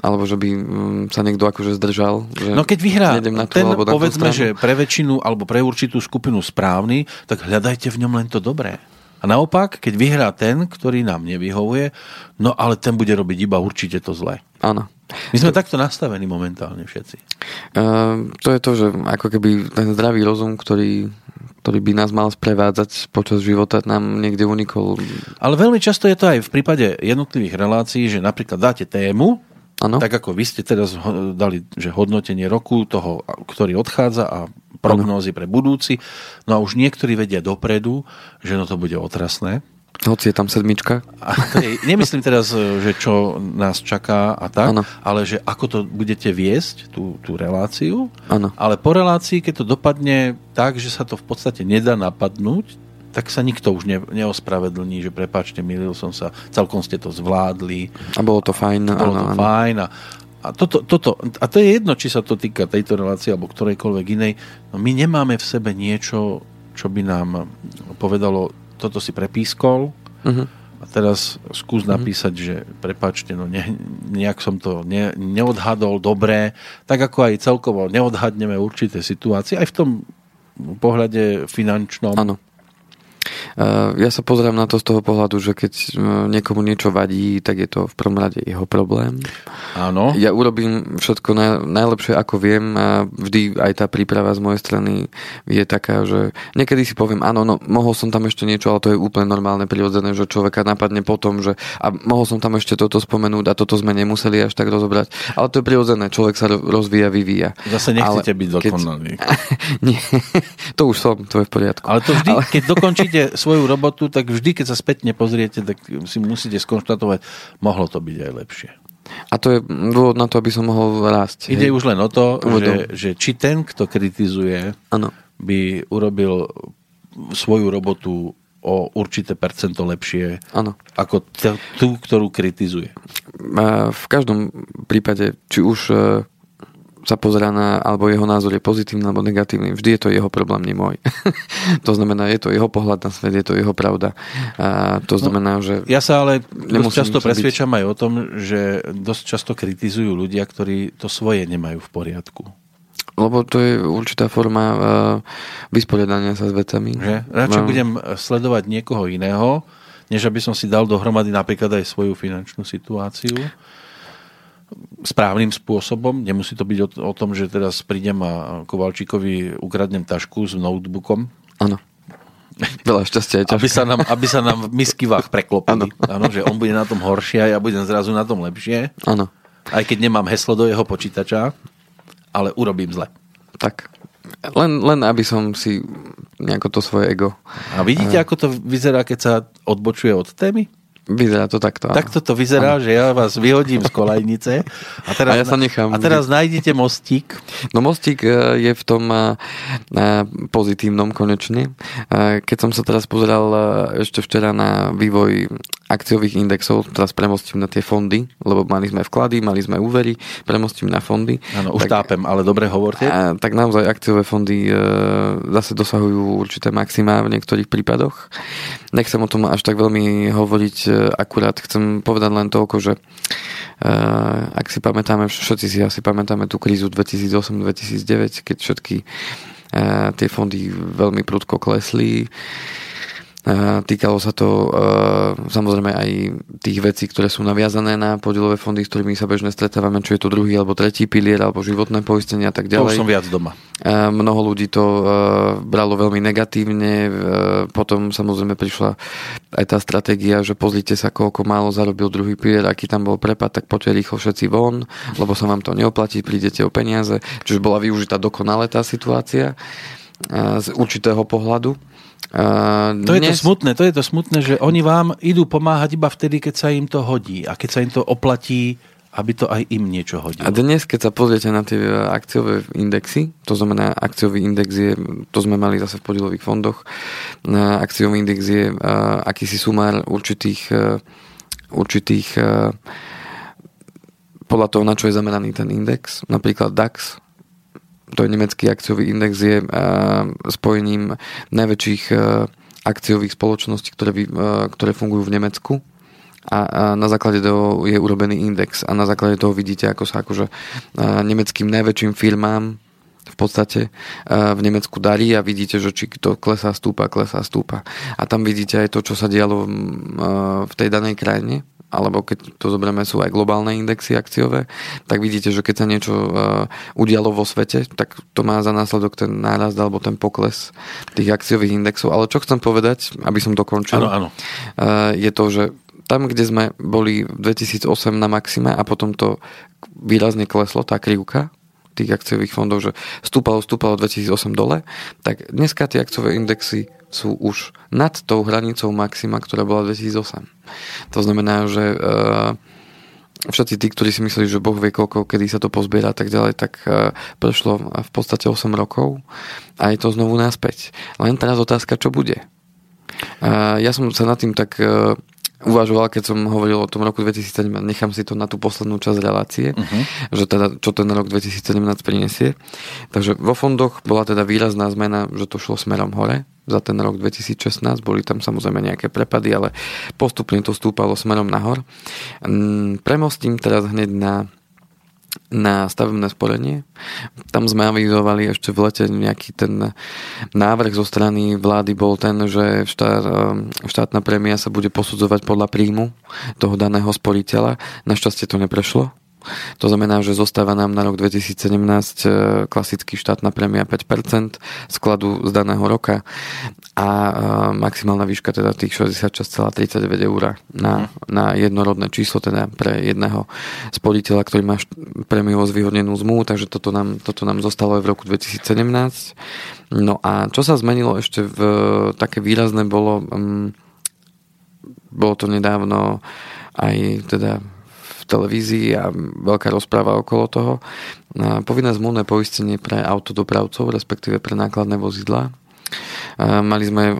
Speaker 1: Alebo že by um, sa niekto akože zdržal. Že
Speaker 2: no keď vyhrá na tú, ten, alebo na povedzme, že pre väčšinu alebo pre určitú skupinu správny, tak hľadajte v ňom len to dobré. A naopak, keď vyhrá ten, ktorý nám nevyhovuje, no ale ten bude robiť iba určite to zlé.
Speaker 1: Áno.
Speaker 2: My sme to... takto nastavení momentálne všetci.
Speaker 1: Uh, to je to, že ako keby ten zdravý rozum, ktorý, ktorý by nás mal sprevádzať počas života, nám niekde unikol.
Speaker 2: Ale veľmi často je to aj v prípade jednotlivých relácií, že napríklad dáte tému, Ano. Tak ako vy ste teraz dali že hodnotenie roku toho, ktorý odchádza a prognózy pre budúci. No a už niektorí vedia dopredu, že no to bude otrasné.
Speaker 1: Hoci je tam sedmička.
Speaker 2: A, nemyslím teraz, že čo nás čaká a tak, ano. ale že ako to budete viesť, tú, tú reláciu.
Speaker 1: Ano.
Speaker 2: Ale po relácii, keď to dopadne tak, že sa to v podstate nedá napadnúť, tak sa nikto už ne, neospravedlní, že prepáčte, milil som sa, celkom ste to zvládli.
Speaker 1: A bolo to fajn.
Speaker 2: A bolo to ano. fajn a, a, toto, toto, a to je jedno, či sa to týka tejto relácie alebo ktorejkoľvek inej. No my nemáme v sebe niečo, čo by nám povedalo, toto si prepískol uh-huh. a teraz skús uh-huh. napísať, že prepáčte, no ne, nejak som to ne, neodhadol dobre, tak ako aj celkovo neodhadneme určité situácie, aj v tom pohľade finančnom.
Speaker 1: Áno. Eh, ja sa pozerám na to z toho pohľadu, že keď eh, niekomu niečo vadí, tak je to v prvom rade jeho problém.
Speaker 2: Áno.
Speaker 1: Ja urobím všetko naj, najlepšie, ako viem a vždy aj tá príprava z mojej strany je taká, že niekedy si poviem, áno, no mohol som tam ešte niečo, ale to je úplne normálne, prirodzené, že človeka napadne potom, že a mohol som tam ešte toto spomenúť a toto sme nemuseli až tak rozobrať. Ale to je prirodzené, človek sa rozvíja, vyvíja.
Speaker 2: Zase nechcete ale byť dokonalý. Keď...
Speaker 1: Nie, to už som, to je v poriadku.
Speaker 2: Ale to vždy, ale... keď dokončíte svoju robotu, tak vždy, keď sa spätne pozriete, tak si musíte skonštatovať, mohlo to byť aj lepšie.
Speaker 1: A to je dôvod na to, aby som mohol rásť.
Speaker 2: Ide hej? už len o to, že, že či ten, kto kritizuje,
Speaker 1: ano.
Speaker 2: by urobil svoju robotu o určité percento lepšie
Speaker 1: ano.
Speaker 2: ako tú, ktorú kritizuje.
Speaker 1: V každom prípade, či už e, sa pozerá na, alebo jeho názor je pozitívny alebo negatívny, vždy je to jeho problém, nie môj. to znamená, je to jeho pohľad na svet, je to jeho pravda. A to no, znamená, že...
Speaker 2: Ja sa ale dosť často presviečam byť... aj o tom, že dosť často kritizujú ľudia, ktorí to svoje nemajú v poriadku.
Speaker 1: Lebo to je určitá forma uh, vysporiadania sa s vecami.
Speaker 2: Že? Radšej no. budem sledovať niekoho iného, než aby som si dal dohromady napríklad aj svoju finančnú situáciu správnym spôsobom. Nemusí to byť o, o tom, že teraz prídem a Kovalčíkovi ukradnem tašku s notebookom.
Speaker 1: Áno. Veľa šťastia je
Speaker 2: aby sa, nám, aby sa nám v miskivách preklopili. Áno. že on bude na tom horšie a ja budem zrazu na tom lepšie.
Speaker 1: Áno.
Speaker 2: Aj keď nemám heslo do jeho počítača, ale urobím zle.
Speaker 1: Tak. Len, len aby som si nejako to svoje ego...
Speaker 2: A vidíte, ako to vyzerá, keď sa odbočuje od témy?
Speaker 1: Vyzerá to takto.
Speaker 2: Takto to vyzerá, ano. že ja vás vyhodím z kolajnice
Speaker 1: a teraz, a ja sa nechám.
Speaker 2: A teraz nájdete mostík.
Speaker 1: No mostík e, je v tom e, e, pozitívnom konečne. Keď som sa teraz pozeral ešte včera na vývoj akciových indexov, teraz premostím na tie fondy, lebo mali sme vklady, mali sme úvery, premostím na fondy.
Speaker 2: Áno, už tak, tápem, ale dobre hovorte.
Speaker 1: A, tak naozaj akciové fondy e, zase dosahujú určité maximá v niektorých prípadoch. Nechcem o tom až tak veľmi hovoriť, e, akurát chcem povedať len toľko, že e, ak si pamätáme, všetci si asi pamätáme tú krízu 2008-2009, keď všetky e, tie fondy veľmi prudko klesli. Týkalo sa to samozrejme aj tých vecí, ktoré sú naviazané na podielové fondy, s ktorými sa bežne stretávame, čo je to druhý alebo tretí pilier, alebo životné poistenie a tak ďalej.
Speaker 2: To už som viac doma.
Speaker 1: Mnoho ľudí to bralo veľmi negatívne, potom samozrejme prišla aj tá stratégia, že pozrite sa, koľko málo zarobil druhý pilier, aký tam bol prepad, tak poďte rýchlo všetci von, lebo sa vám to neoplatí, prídete o peniaze, čiže bola využitá dokonale tá situácia z určitého pohľadu.
Speaker 2: To je to smutné, to je to smutné, že oni vám idú pomáhať iba vtedy, keď sa im to hodí a keď sa im to oplatí, aby to aj im niečo hodilo.
Speaker 1: A dnes, keď sa pozriete na tie akciové indexy, to znamená akciový index je, to sme mali zase v podielových fondoch, akciový index je akýsi sumár určitých, určitých podľa toho, na čo je zameraný ten index, napríklad DAX, to je nemecký akciový index, je uh, spojením najväčších uh, akciových spoločností, ktoré, uh, ktoré fungujú v Nemecku a na základe toho je urobený index a na základe toho vidíte, ako sa akože nemeckým najväčším firmám v podstate v Nemecku darí a vidíte, že či to klesá, stúpa, klesá, stúpa. A tam vidíte aj to, čo sa dialo v tej danej krajine alebo keď to zoberieme sú aj globálne indexy akciové, tak vidíte, že keď sa niečo uh, udialo vo svete, tak to má za následok ten nárast alebo ten pokles tých akciových indexov. Ale čo chcem povedať, aby som dokončil,
Speaker 2: áno, áno.
Speaker 1: Uh, je to, že tam, kde sme boli v 2008 na maxime a potom to výrazne kleslo, tá krivka, tých akciových fondov, že stúpalo, stúpalo 2008 dole, tak dneska tie akciové indexy sú už nad tou hranicou maxima, ktorá bola 2008. To znamená, že uh, všetci tí, ktorí si mysleli, že Boh vie koľko, kedy sa to pozbiera a tak ďalej, tak uh, prešlo v podstate 8 rokov a je to znovu naspäť. Len teraz otázka, čo bude. Uh, ja som sa nad tým tak uvažoval, keď som hovoril o tom roku 2017, nechám si to na tú poslednú časť relácie, uh-huh. že teda, čo ten rok 2017 prinesie. Takže vo fondoch bola teda výrazná zmena, že to šlo smerom hore za ten rok 2016. Boli tam samozrejme nejaké prepady, ale postupne to stúpalo smerom nahor. Mm, premostím teraz hneď na na stavebné sporenie. Tam sme avizovali ešte v lete nejaký ten návrh zo strany vlády bol ten, že štát, ehm, štátna prémia sa bude posudzovať podľa príjmu toho daného sporiteľa. Našťastie to neprešlo to znamená, že zostáva nám na rok 2017 e, klasický štátna premia 5% skladu z daného roka a e, maximálna výška teda tých 66,39 eur na, na jednorodné číslo, teda pre jedného sporiteľa, ktorý má prémiu zvýhodnenú zmluvu, takže toto nám, toto nám zostalo aj v roku 2017. No a čo sa zmenilo ešte v také výrazné bolo, um, bolo to nedávno aj teda televízii a veľká rozpráva okolo toho. Povinné zmluvné poistenie pre autodopravcov, respektíve pre nákladné vozidlá. Mali sme,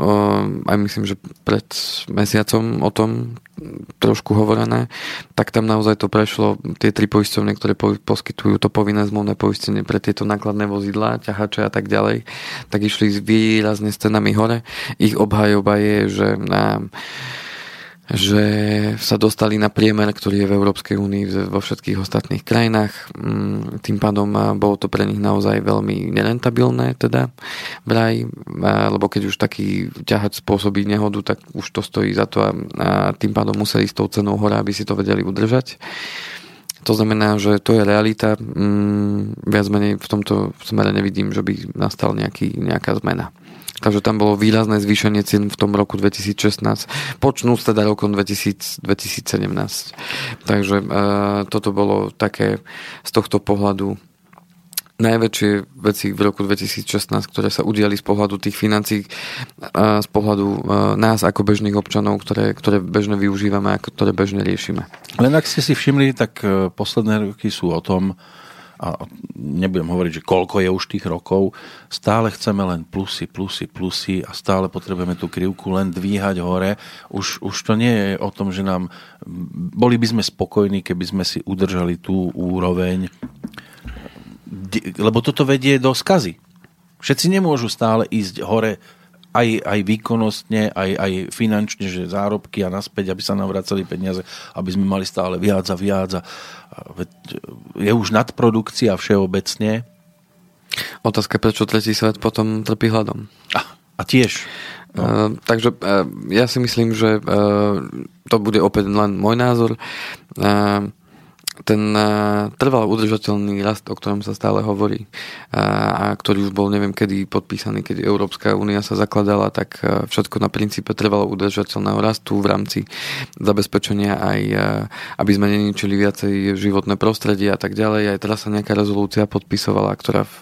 Speaker 1: aj myslím, že pred mesiacom o tom trošku hovorené, tak tam naozaj to prešlo, tie tri poisťovne, ktoré poskytujú to povinné zmluvné poistenie pre tieto nákladné vozidlá, ťahače a tak ďalej, tak išli výrazne s cenami hore. Ich obhajoba je, že na že sa dostali na priemer, ktorý je v Európskej únii vo všetkých ostatných krajinách. Mm, tým pádom bolo to pre nich naozaj veľmi nerentabilné, teda vraj, lebo keď už taký ťahač spôsobí nehodu, tak už to stojí za to a, tým pádom museli s tou cenou hore, aby si to vedeli udržať. To znamená, že to je realita. Mm, viac menej v tomto smere nevidím, že by nastal nejaký, nejaká zmena. Takže tam bolo výrazné zvýšenie cien v tom roku 2016, počnúc teda rokom 2000, 2017. Takže e, toto bolo také z tohto pohľadu najväčšie veci v roku 2016, ktoré sa udiali z pohľadu tých financí, e, z pohľadu e, nás ako bežných občanov, ktoré, ktoré bežne využívame a ktoré bežne riešime.
Speaker 2: Len ak ste si všimli, tak e, posledné roky sú o tom, a nebudem hovoriť, že koľko je už tých rokov, stále chceme len plusy, plusy, plusy a stále potrebujeme tú krivku len dvíhať hore. Už, už to nie je o tom, že nám boli by sme spokojní, keby sme si udržali tú úroveň, lebo toto vedie do skazy. Všetci nemôžu stále ísť hore aj, aj výkonnostne, aj, aj finančne, že zárobky a naspäť, aby sa nám vracali peniaze, aby sme mali stále viac a viac. A, je už nadprodukcia všeobecne.
Speaker 1: Otázka, prečo tretí svet potom trpí hľadom.
Speaker 2: A, a tiež.
Speaker 1: No. Uh, takže uh, ja si myslím, že uh, to bude opäť len môj názor. Uh, ten uh, trval udržateľný rast, o ktorom sa stále hovorí uh, a ktorý už bol neviem kedy podpísaný, keď Európska únia sa zakladala, tak uh, všetko na princípe trvalo udržateľného rastu v rámci zabezpečenia aj, aby sme neničili viacej životné prostredie a tak ďalej. Aj teraz sa nejaká rezolúcia podpisovala, ktorá v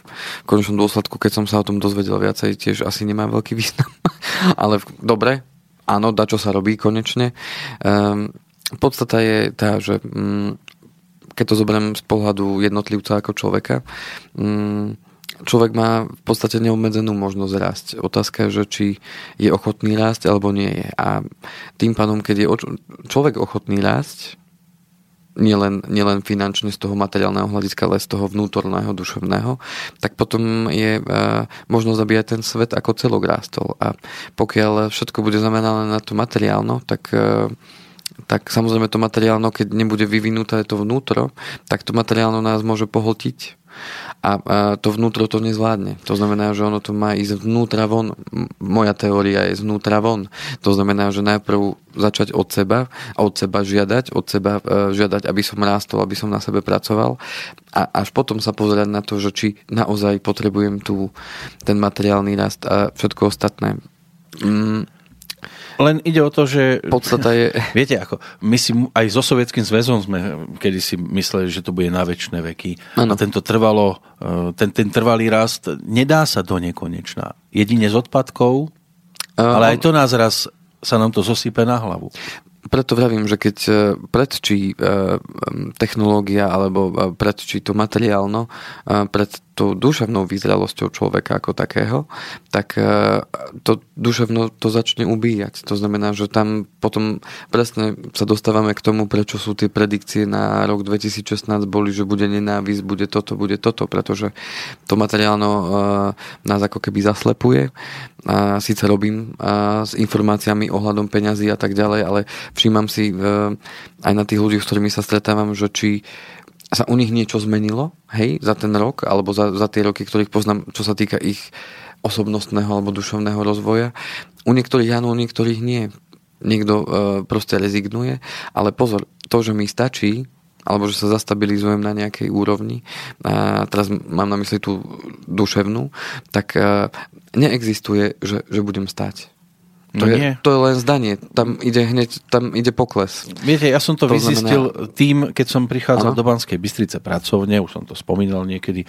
Speaker 1: konečnom dôsledku, keď som sa o tom dozvedel viacej, tiež asi nemá veľký význam. Ale dobre, áno, da čo sa robí konečne. Um, podstata je tá, že um, keď to zoberiem z pohľadu jednotlivca ako človeka, mm, človek má v podstate neobmedzenú možnosť rásť. Otázka je, že či je ochotný rásť alebo nie je. A tým pádom, keď je človek ochotný rásť, nielen, nielen finančne z toho materiálneho hľadiska, ale z toho vnútorného, duševného, tak potom je e, možnosť, aby aj ten svet ako celok rástol. A pokiaľ všetko bude zamerané na to materiálno, tak e, tak samozrejme to materiálno, keď nebude vyvinuté to vnútro, tak to materiálno nás môže pohltiť a, to vnútro to nezvládne. To znamená, že ono to má ísť vnútra von. Moja teória je zvnútra von. To znamená, že najprv začať od seba a od seba žiadať, od seba e, žiadať, aby som rástol, aby som na sebe pracoval a až potom sa pozerať na to, že či naozaj potrebujem tu ten materiálny rast a všetko ostatné. Mm,
Speaker 2: len ide o to, že...
Speaker 1: Podstata je...
Speaker 2: Viete, ako my si aj so Sovietským zväzom sme kedy si mysleli, že to bude na väčšie veky. Ano. A tento trvalo, e, ten, ten trvalý rast nedá sa do nekonečná. Jedine z odpadkov, ale aj to nás raz sa nám to zosype na hlavu
Speaker 1: preto vravím, že keď e, predčí technológia alebo predčí to materiálno pred tou duševnou vyzrelosťou človeka ako takého, tak e, to duševno to začne ubíjať. To znamená, že tam potom presne sa dostávame k tomu, prečo sú tie predikcie na rok 2016 boli, že bude nenávisť, bude toto, bude toto, pretože to materiálno e, nás ako keby zaslepuje. A síce robím a, s informáciami ohľadom peňazí a tak ďalej, ale všímam si e, aj na tých ľudí, s ktorými sa stretávam, že či sa u nich niečo zmenilo, hej, za ten rok, alebo za, za tie roky, ktorých poznám, čo sa týka ich osobnostného alebo duševného rozvoja. U niektorých áno, u niektorých nie. Niekto e, proste rezignuje, ale pozor, to, že mi stačí, alebo že sa zastabilizujem na nejakej úrovni, a teraz mám na mysli tú duševnú, tak e, neexistuje, že, že budem stať. To, no je, to je len zdanie. Tam ide hneď, tam ide pokles.
Speaker 2: Viete, ja som to, to vyzistil znamená... tým, keď som prichádzal ano? do Banskej Bystrice pracovne, už som to spomínal niekedy, e,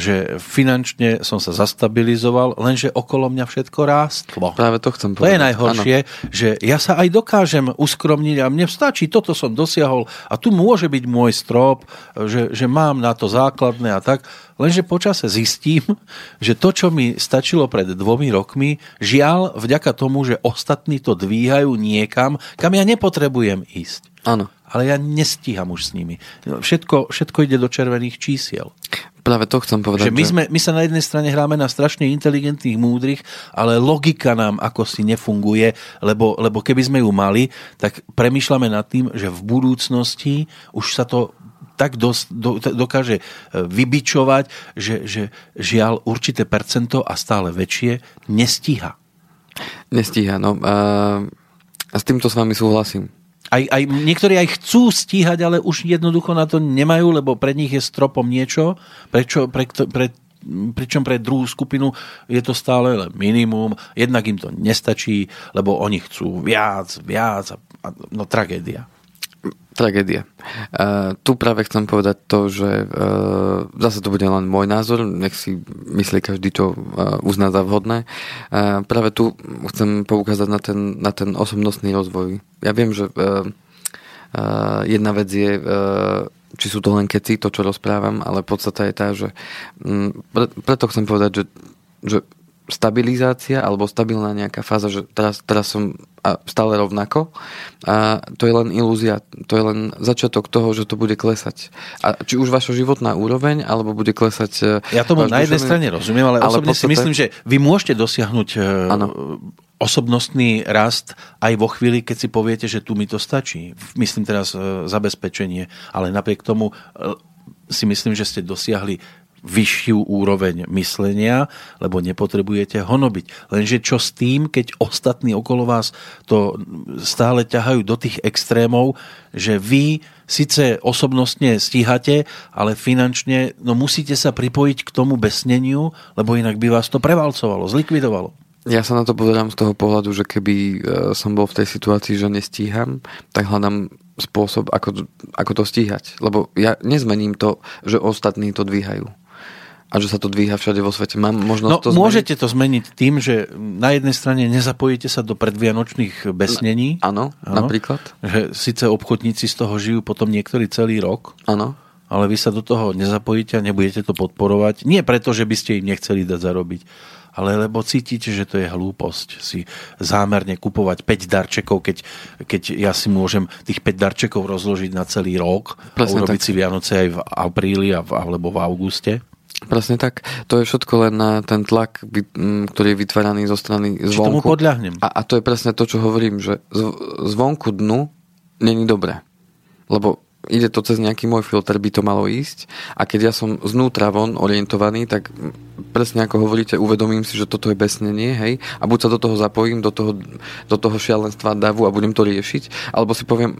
Speaker 2: že finančne som sa zastabilizoval, lenže okolo mňa všetko rástlo.
Speaker 1: Práve to chcem
Speaker 2: povedať. To je najhoršie, ano. že ja sa aj dokážem uskromniť a mne stačí, toto som dosiahol a tu môže byť môj strop, že, že mám na to základné a tak, Lenže počase zistím, že to, čo mi stačilo pred dvomi rokmi, žiaľ, vďaka tomu, že ostatní to dvíhajú niekam, kam ja nepotrebujem ísť.
Speaker 1: Áno.
Speaker 2: Ale ja nestíham už s nimi. Všetko, všetko ide do červených čísiel.
Speaker 1: Práve to chcem povedať.
Speaker 2: Že my, sme, my sa na jednej strane hráme na strašne inteligentných, múdrych, ale logika nám ako si nefunguje, lebo, lebo keby sme ju mali, tak premyšľame nad tým, že v budúcnosti už sa to tak dos, do, dokáže e, vybičovať, že, že žiaľ určité percento a stále väčšie nestíha.
Speaker 1: Nestíha, no. A, a s týmto s vami súhlasím.
Speaker 2: Aj, aj, niektorí aj chcú stíhať, ale už jednoducho na to nemajú, lebo pre nich je stropom niečo, prečo, pre, pre, pričom pre druhú skupinu je to stále len minimum, jednak im to nestačí, lebo oni chcú viac, viac, a, no tragédia
Speaker 1: tragédia. Uh, tu práve chcem povedať to, že uh, zase to bude len môj názor, nech si myslí každý, čo uh, uzná za vhodné. Uh, práve tu chcem poukázať na ten, na ten osobnostný rozvoj. Ja viem, že uh, uh, jedna vec je uh, či sú to len keci, to, čo rozprávam, ale podstata je tá, že m, pre, preto chcem povedať, že, že stabilizácia alebo stabilná nejaká fáza, že teraz, teraz som stále rovnako a to je len ilúzia, to je len začiatok toho, že to bude klesať. A či už vaša životná úroveň, alebo bude klesať...
Speaker 2: E, ja tomu na jednej strane rozumiem, ale, ale osobne podstate... si myslím, že vy môžete dosiahnuť ano. E, osobnostný rast aj vo chvíli, keď si poviete, že tu mi to stačí. Myslím teraz e, zabezpečenie, ale napriek tomu si myslím, že ste dosiahli vyššiu úroveň myslenia, lebo nepotrebujete honobiť. Lenže čo s tým, keď ostatní okolo vás to stále ťahajú do tých extrémov, že vy síce osobnostne stíhate, ale finančne no musíte sa pripojiť k tomu besneniu, lebo inak by vás to prevalcovalo, zlikvidovalo.
Speaker 1: Ja sa na to pozerám z toho pohľadu, že keby e, som bol v tej situácii, že nestíham, tak hľadám spôsob, ako, ako to stíhať. Lebo ja nezmením to, že ostatní to dvíhajú a že sa to dvíha všade vo svete. Mám možnosť
Speaker 2: no,
Speaker 1: to
Speaker 2: zmeniť? Môžete to zmeniť tým, že na jednej strane nezapojíte sa do predvianočných besnení.
Speaker 1: Áno, napríklad.
Speaker 2: Že síce obchodníci z toho žijú potom niektorý celý rok.
Speaker 1: Áno.
Speaker 2: Ale vy sa do toho nezapojíte a nebudete to podporovať. Nie preto, že by ste im nechceli dať zarobiť, ale lebo cítite, že to je hlúposť si zámerne kupovať 5 darčekov, keď, keď ja si môžem tých 5 darčekov rozložiť na celý rok Presne a urobiť tak. si Vianoce aj v apríli alebo v auguste.
Speaker 1: Presne tak. To je všetko len na ten tlak, ktorý je vytváraný zo strany zvonku. Či tomu
Speaker 2: podľahnem.
Speaker 1: A, a to je presne to, čo hovorím, že zvonku dnu není dobré. Lebo ide to cez nejaký môj filter, by to malo ísť. A keď ja som znútra von orientovaný, tak presne ako hovoríte, uvedomím si, že toto je besnenie, hej, a buď sa do toho zapojím, do toho, do toho šialenstva davu a budem to riešiť, alebo si poviem,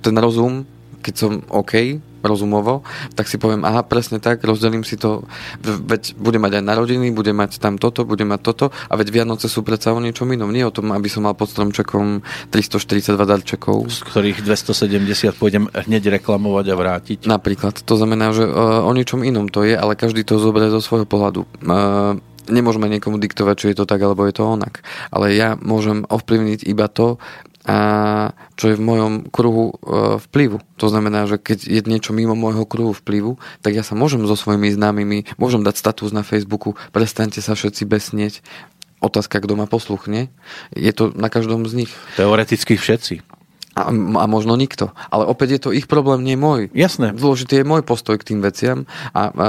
Speaker 1: ten rozum, keď som OK, rozumovo, tak si poviem, aha, presne tak, rozdelím si to, veď bude mať aj narodiny, bude mať tam toto, bude mať toto a veď Vianoce sú predsa o niečom inom, nie o tom, aby som mal pod stromčekom 342 darčekov.
Speaker 2: Z ktorých 270 pôjdem hneď reklamovať a vrátiť.
Speaker 1: Napríklad, to znamená, že uh, o niečom inom to je, ale každý to zoberie zo svojho pohľadu. Uh, nemôžeme niekomu diktovať, či je to tak, alebo je to onak. Ale ja môžem ovplyvniť iba to, a čo je v mojom kruhu e, vplyvu. To znamená, že keď je niečo mimo môjho kruhu vplyvu, tak ja sa môžem so svojimi známymi, môžem dať status na Facebooku, prestaňte sa všetci besnieť, otázka, kto ma posluchne. Je to na každom z nich.
Speaker 2: Teoreticky všetci.
Speaker 1: A, a možno nikto. Ale opäť je to ich problém, nie môj.
Speaker 2: Jasné.
Speaker 1: Dôležitý je môj postoj k tým veciam a, a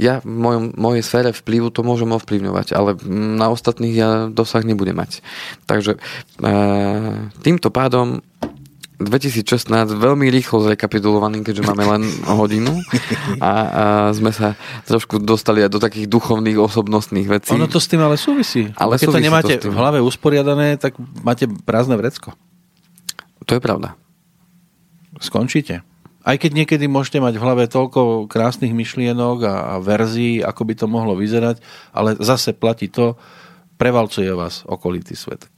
Speaker 1: ja v mojom, mojej sfére vplyvu to môžem ovplyvňovať, ale na ostatných ja dosah nebudem mať. Takže a, týmto pádom 2016 veľmi rýchlo zrekapitulovaný, keďže máme len hodinu a, a sme sa trošku dostali aj do takých duchovných, osobnostných vecí.
Speaker 2: Ono to s tým ale súvisí. Ale Keď to nemáte to v hlave usporiadané, tak máte prázdne vrecko.
Speaker 1: To je pravda.
Speaker 2: Skončíte. Aj keď niekedy môžete mať v hlave toľko krásnych myšlienok a, a verzií, ako by to mohlo vyzerať, ale zase platí to, prevalcuje vás okolitý svet.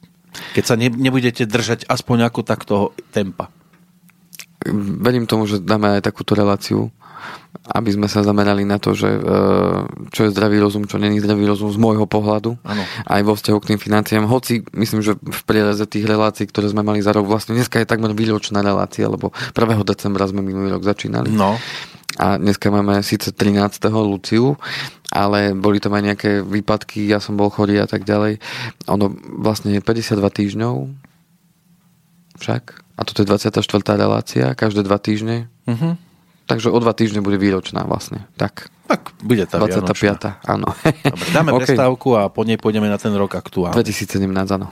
Speaker 2: Keď sa ne, nebudete držať aspoň ako takto tempa.
Speaker 1: Verím tomu, že dáme aj takúto reláciu aby sme sa zamerali na to, že e, čo je zdravý rozum, čo není zdravý rozum z môjho pohľadu, ano. aj vo vzťahu k tým financiám. Hoci myslím, že v priereze tých relácií, ktoré sme mali za rok, vlastne dneska je takmer výročná relácia, lebo 1. decembra sme minulý rok začínali.
Speaker 2: No.
Speaker 1: A dneska máme síce 13. Luciu, ale boli tam aj nejaké výpadky, ja som bol chorý a tak ďalej. Ono vlastne je 52 týždňov však. A toto je 24. relácia, každé dva týždne. Uh-huh. Takže o dva týždne bude výročná vlastne. Tak.
Speaker 2: Tak bude tá
Speaker 1: 25. Vianočná. áno.
Speaker 2: Dobre, dáme okay. prestávku a po nej pôjdeme na ten rok aktuálny.
Speaker 1: 2017, áno.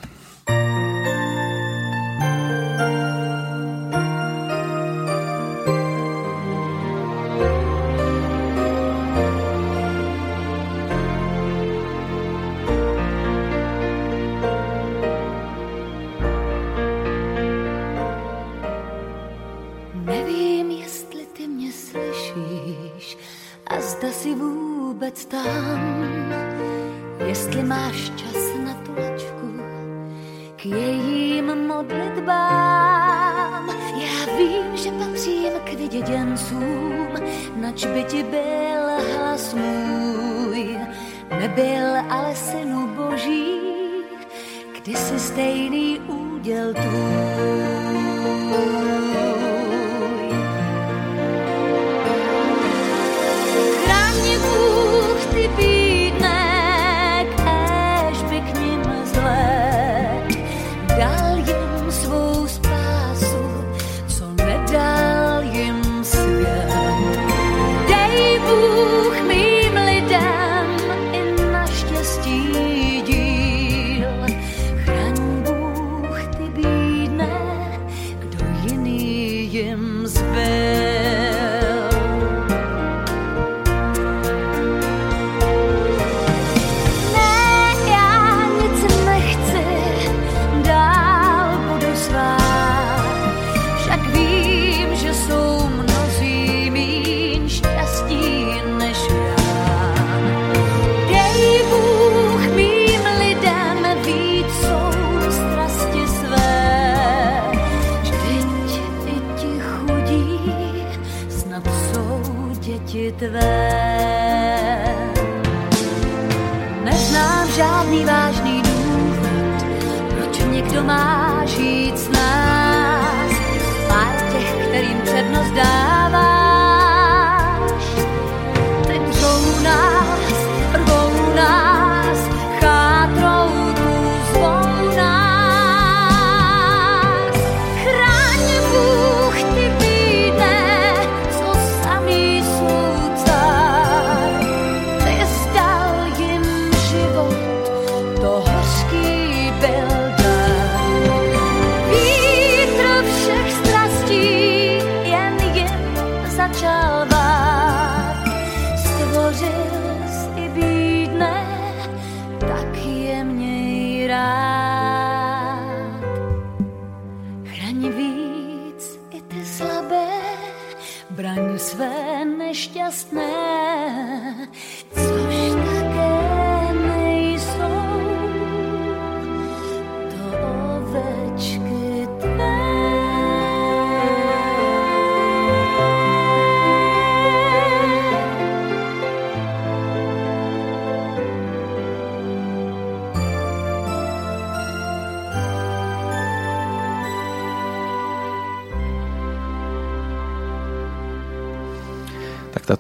Speaker 4: bděncům, nač by ti byl hlas můj, nebyl ale synu boží, kdysi stejný úděl tvůj.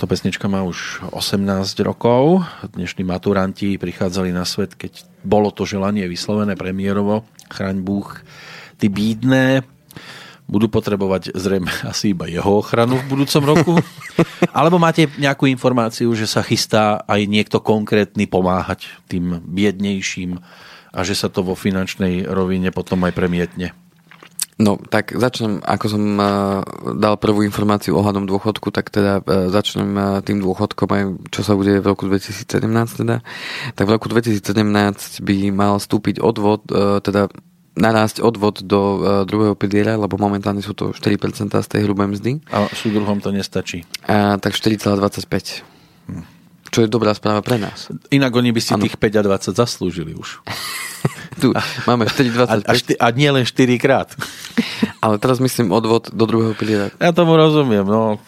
Speaker 2: Táto pesnička má už 18 rokov. Dnešní maturanti prichádzali na svet, keď bolo to želanie vyslovené premiérovo. Chraň Búh, ty bídne. Budú potrebovať zrejme asi iba jeho ochranu v budúcom roku. Alebo máte nejakú informáciu, že sa chystá aj niekto konkrétny pomáhať tým biednejším a že sa to vo finančnej rovine potom aj premietne?
Speaker 1: No, tak začnem, ako som uh, dal prvú informáciu ohľadom dôchodku, tak teda uh, začnem uh, tým dôchodkom aj, čo sa bude v roku 2017 teda. Tak v roku 2017 by mal stúpiť odvod, uh, teda narásť odvod do uh, druhého piliera, lebo momentálne sú to 4% z tej hrubej mzdy.
Speaker 2: A súdruhom to nestačí.
Speaker 1: Uh, tak 4,25. Hm. Čo je dobrá správa pre nás.
Speaker 2: Inak oni by si ano. tých 5 a 20 zaslúžili už.
Speaker 1: tu máme 4,25.
Speaker 2: A, a, šty, a nie len 4 krát.
Speaker 1: Ale teraz myslím odvod do druhého piliera.
Speaker 2: Ja tomu rozumiem. No,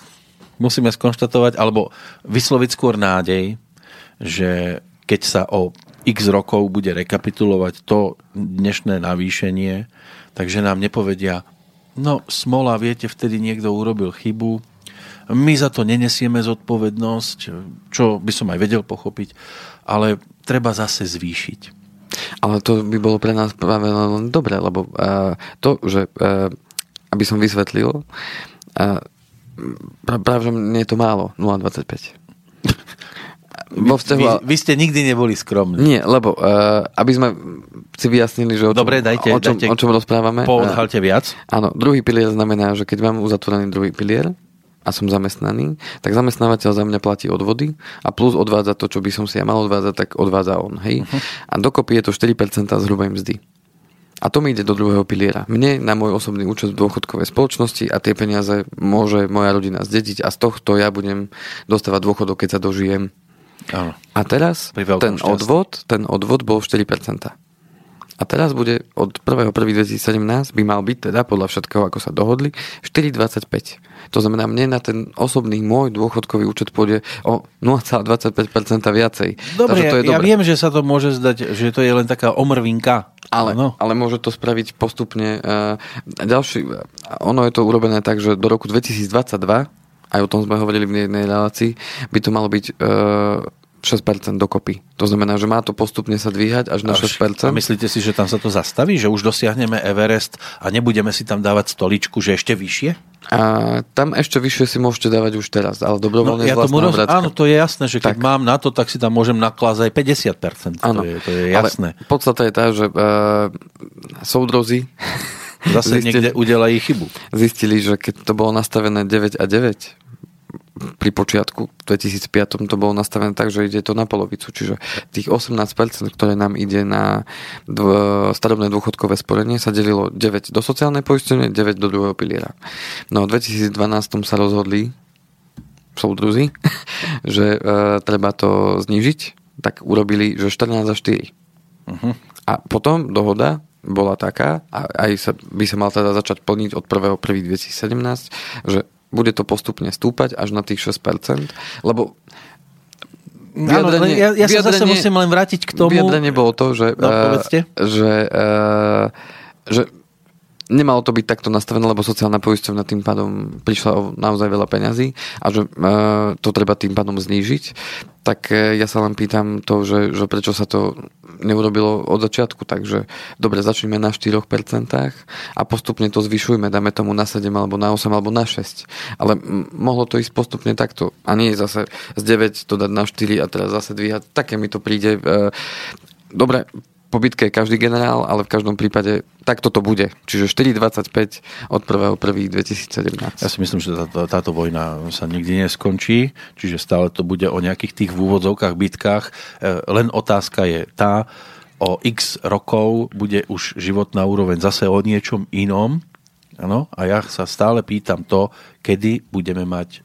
Speaker 2: musíme skonštatovať, alebo vysloviť skôr nádej, že keď sa o x rokov bude rekapitulovať to dnešné navýšenie, takže nám nepovedia, no smola, viete, vtedy niekto urobil chybu, my za to nenesieme zodpovednosť, čo by som aj vedel pochopiť, ale treba zase zvýšiť.
Speaker 1: Ale to by bolo pre nás práve len dobré, lebo uh, to, že uh, aby som vysvetlil, uh, práve, nie je to málo, 0,25.
Speaker 2: Vo vzťahu, vy, vy ste nikdy neboli skromní.
Speaker 1: Nie, lebo uh, aby sme si vyjasnili, že o čom,
Speaker 2: Dobre, dajte,
Speaker 1: o čom,
Speaker 2: dajte,
Speaker 1: o čom rozprávame.
Speaker 2: Poodhalte viac.
Speaker 1: Áno, druhý pilier znamená, že keď mám uzatvorený druhý pilier, a som zamestnaný, tak zamestnávateľ za mňa platí odvody a plus odvádza to, čo by som si ja mal odvádzať, tak odvádza on. Hej? Uh-huh. A dokopy je to 4% z hrubej mzdy. A to mi ide do druhého piliera. Mne na môj osobný účet v dôchodkovej spoločnosti a tie peniaze môže moja rodina zdediť a z tohto ja budem dostávať dôchodok, keď sa dožijem. Áno. A teraz ten odvod, ten odvod bol 4%. A teraz bude od 1.1.2017 by mal byť teda podľa všetkého, ako sa dohodli, 4,25. To znamená, mne na ten osobný môj dôchodkový účet pôjde o 0,25% viacej.
Speaker 2: Dobre, to je ja, ja viem, že sa to môže zdať, že to je len taká omrvinka.
Speaker 1: Ale, no. ale môže to spraviť postupne. Uh, ďalší, ono je to urobené tak, že do roku 2022 aj o tom sme hovorili v jednej relácii, by to malo byť uh, 6% dokopy. To znamená, že má to postupne sa dvíhať až na 6%.
Speaker 2: A myslíte si, že tam sa to zastaví? Že už dosiahneme Everest a nebudeme si tam dávať stoličku, že ešte vyššie?
Speaker 1: A tam ešte vyššie si môžete dávať už teraz, ale dobrovoľne no, ja tomu roz...
Speaker 2: Áno, to je jasné, že keď tak. mám na to, tak si tam môžem naklázať aj 50%.
Speaker 1: Áno,
Speaker 2: to je, to je jasné.
Speaker 1: Ale podstata je tá, že uh, soudrozy
Speaker 2: Zase zistili, niekde udelají chybu.
Speaker 1: Zistili, že keď to bolo nastavené 9 a 9, pri počiatku v 2005 to bolo nastavené tak, že ide to na polovicu, čiže tých 18%, ktoré nám ide na dv- starobné dôchodkové sporenie sa delilo 9 do sociálnej poistenia, 9 do druhého piliera. No v 2012 sa rozhodli súdruzi, že e, treba to znížiť, tak urobili, že 14 za 4. Uh-huh. A potom dohoda bola taká, a aj sa, by sa mal teda začať plniť od 1.1.2017, že bude to postupne stúpať až na tých 6%, lebo
Speaker 2: Vyjadrenie, Áno, ja, ja sa zase musím len vrátiť k tomu.
Speaker 1: Vyjadrenie bolo to, že, no, uh, že, uh, že nemalo to byť takto nastavené, lebo sociálna poisťovňa tým pádom prišla o naozaj veľa peňazí a že e, to treba tým pádom znížiť. Tak e, ja sa len pýtam to, že, že prečo sa to neurobilo od začiatku, takže dobre, začneme na 4% a postupne to zvyšujme, dáme tomu na 7 alebo na 8 alebo na 6. Ale m- mohlo to ísť postupne takto a nie zase z 9 to dať na 4 a teraz zase dvíhať. Také mi to príde. E, dobre, po bitke je každý generál, ale v každom prípade takto to bude. Čiže 4.25 od 1.1.2017.
Speaker 2: Ja si myslím, že táto, táto vojna sa nikdy neskončí, čiže stále to bude o nejakých tých úvodzovkách bitkách. E, len otázka je tá, o x rokov bude už životná úroveň zase o niečom inom. Ano? A ja sa stále pýtam to, kedy budeme mať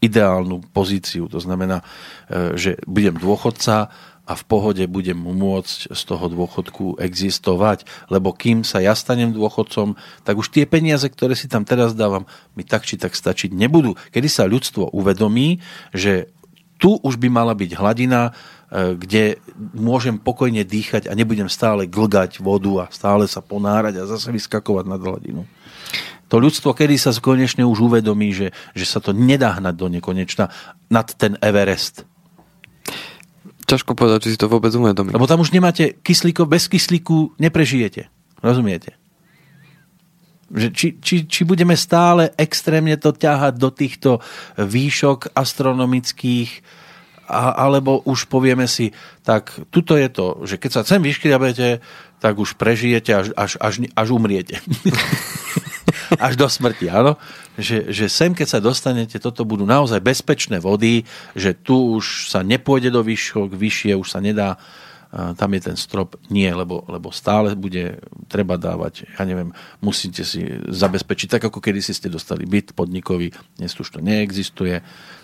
Speaker 2: ideálnu pozíciu. To znamená, e, že budem dôchodca, a v pohode budem môcť z toho dôchodku existovať. Lebo kým sa ja stanem dôchodcom, tak už tie peniaze, ktoré si tam teraz dávam, mi tak či tak stačiť nebudú. Kedy sa ľudstvo uvedomí, že tu už by mala byť hladina, e, kde môžem pokojne dýchať a nebudem stále glgať vodu a stále sa ponárať a zase vyskakovať nad hladinu. To ľudstvo, kedy sa konečne už uvedomí, že, že sa to nedá hnať do nekonečna nad ten Everest
Speaker 1: ťažko povedať, či si to vôbec uvedomí.
Speaker 2: Lebo tam už nemáte kyslíko, bez kyslíku neprežijete. Rozumiete? Že či, či, či budeme stále extrémne to ťahať do týchto výšok astronomických, a, alebo už povieme si, tak tuto je to, že keď sa sem vyškriabete, tak už prežijete, až, až, až, až umriete. až do smrti, áno? Že, že sem, keď sa dostanete, toto budú naozaj bezpečné vody, že tu už sa nepôjde do výšok, vyššie už sa nedá, tam je ten strop. Nie, lebo, lebo stále bude treba dávať, ja neviem, musíte si zabezpečiť, tak ako kedy si ste dostali byt podnikový, dnes už to neexistuje.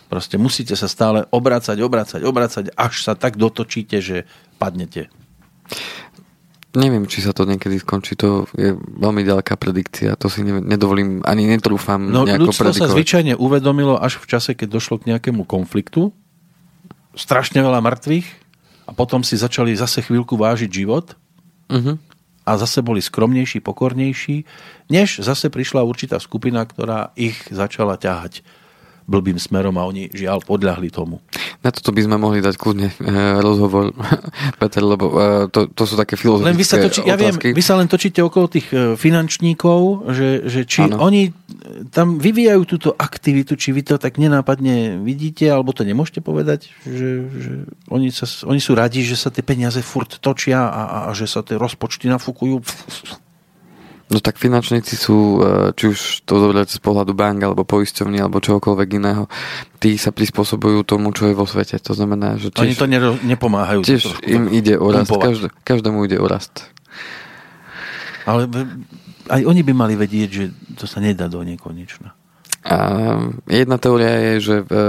Speaker 2: Proste musíte sa stále obracať, obracať, obracať, až sa tak dotočíte, že padnete.
Speaker 1: Neviem, či sa to niekedy skončí, to je veľmi ďaleká predikcia, to si nedovolím, ani netrúfam
Speaker 2: no, nejako ľudstvo predikovať. sa zvyčajne uvedomilo až v čase, keď došlo k nejakému konfliktu, strašne veľa mŕtvych a potom si začali zase chvíľku vážiť život uh-huh. a zase boli skromnejší, pokornejší, než zase prišla určitá skupina, ktorá ich začala ťahať blbým smerom a oni žiaľ podľahli tomu.
Speaker 1: Na toto by sme mohli dať kľudne e, rozhovor, Peter, lebo e, to, to sú také filozofické len vy sa točí,
Speaker 2: Ja viem, vy sa len točíte okolo tých e, finančníkov, že, že či ano. oni tam vyvíjajú túto aktivitu, či vy to tak nenápadne vidíte, alebo to nemôžete povedať, že, že oni, sa, oni sú radi, že sa tie peniaze furt točia a, a že sa tie rozpočty nafúkujú.
Speaker 1: No tak finančníci sú, e, či už to zoberať z pohľadu bank alebo poisťovní alebo čokoľvek iného, tí sa prispôsobujú tomu, čo je vo svete. To znamená, že
Speaker 2: tiež, Oni to nero, nepomáhajú.
Speaker 1: Tiež im ide o rast. Každé, každému ide o rast.
Speaker 2: Ale aj oni by mali vedieť, že to sa nedá do nekonečna.
Speaker 1: A jedna teória je, že, e,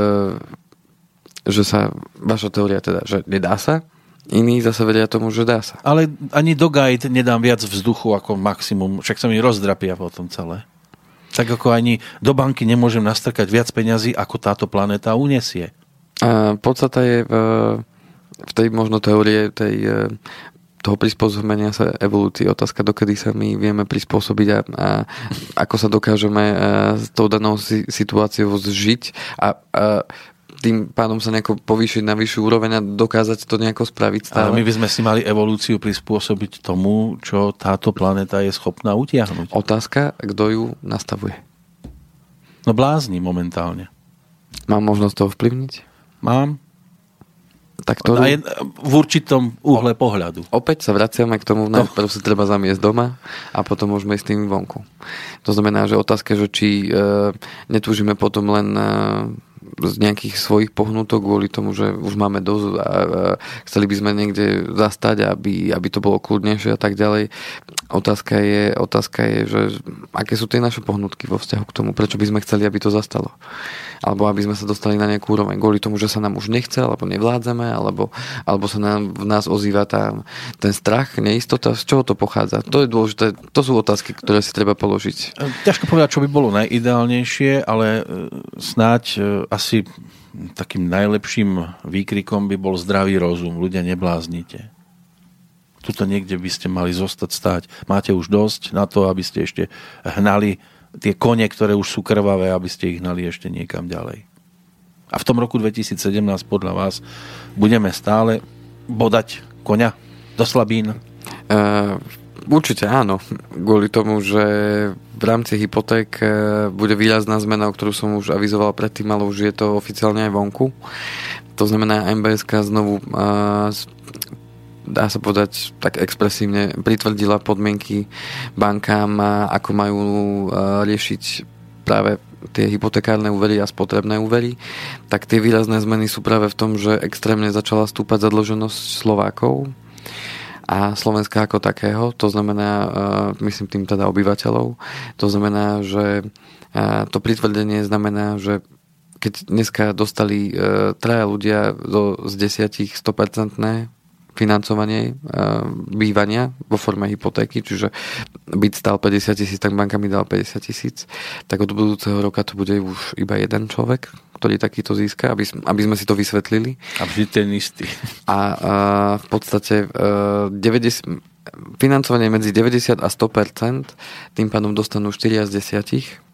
Speaker 1: že sa, vaša teória teda, že nedá sa, Iní zase vedia tomu, že dá sa.
Speaker 2: Ale ani do guide nedám viac vzduchu ako maximum, však sa mi rozdrapia potom celé. Tak ako ani do banky nemôžem nastrkať viac peňazí, ako táto planéta unesie.
Speaker 1: A podstata je v, v tej možno teórie tej, e, toho prispôsobenia sa evolúcii. Otázka, dokedy sa my vieme prispôsobiť a, a ako sa dokážeme e, s tou danou situáciou zžiť a, a tým pádom sa nejako povýšiť na vyššiu úroveň a dokázať to nejako spraviť stále.
Speaker 2: Ale my by sme si mali evolúciu prispôsobiť tomu, čo táto planéta je schopná utiahnuť.
Speaker 1: Otázka, kto ju nastavuje?
Speaker 2: No blázni momentálne.
Speaker 1: Mám možnosť to ovplyvniť?
Speaker 2: Mám.
Speaker 1: Tak to...
Speaker 2: je v určitom uhle pohľadu.
Speaker 1: Opäť sa vraciame k tomu, no. najprv sa treba zamiesť doma a potom môžeme ísť tým vonku. To znamená, že otázka, že či e, netúžime potom len e, z nejakých svojich pohnutok kvôli tomu, že už máme dosť a, chceli by sme niekde zastať, aby, aby to bolo kľudnejšie a tak ďalej. Otázka je, otázka je, že aké sú tie naše pohnutky vo vzťahu k tomu, prečo by sme chceli, aby to zastalo. Alebo aby sme sa dostali na nejakú úroveň kvôli tomu, že sa nám už nechce, alebo nevládzame, alebo, alebo sa nám, v nás ozýva tá, ten strach, neistota, z čoho to pochádza. To je dôležité, to sú otázky, ktoré si treba položiť.
Speaker 2: Ťažko povedať, čo by bolo najideálnejšie, ale e, snáď e, asi takým najlepším výkrikom by bol zdravý rozum. Ľudia nebláznite tuto niekde by ste mali zostať stáť. Máte už dosť na to, aby ste ešte hnali tie kone, ktoré už sú krvavé, aby ste ich hnali ešte niekam ďalej. A v tom roku 2017 podľa vás budeme stále bodať koňa do slabín?
Speaker 1: Uh, určite áno. Kvôli tomu, že v rámci hypoték e, bude výrazná zmena, o ktorú som už avizoval predtým, ale už je to oficiálne aj vonku. To znamená, MBSK znovu uh, dá sa povedať tak expresívne, pritvrdila podmienky bankám, ako majú riešiť práve tie hypotekárne úvery a spotrebné úvery, tak tie výrazné zmeny sú práve v tom, že extrémne začala stúpať zadlženosť Slovákov a Slovenska ako takého, to znamená, myslím tým teda obyvateľov, to znamená, že to pritvrdenie znamená, že keď dneska dostali traja ľudia zo, z desiatich 100% financovanie uh, bývania vo forme hypotéky, čiže byt stal 50 tisíc, tak banka mi dala 50 tisíc, tak od budúceho roka to bude už iba jeden človek, ktorý takýto získa, aby, aby sme si to vysvetlili.
Speaker 2: A vždy ten istý.
Speaker 1: A uh, v podstate uh, 90, financovanie medzi 90 a 100%, tým pádom dostanú 4 z 10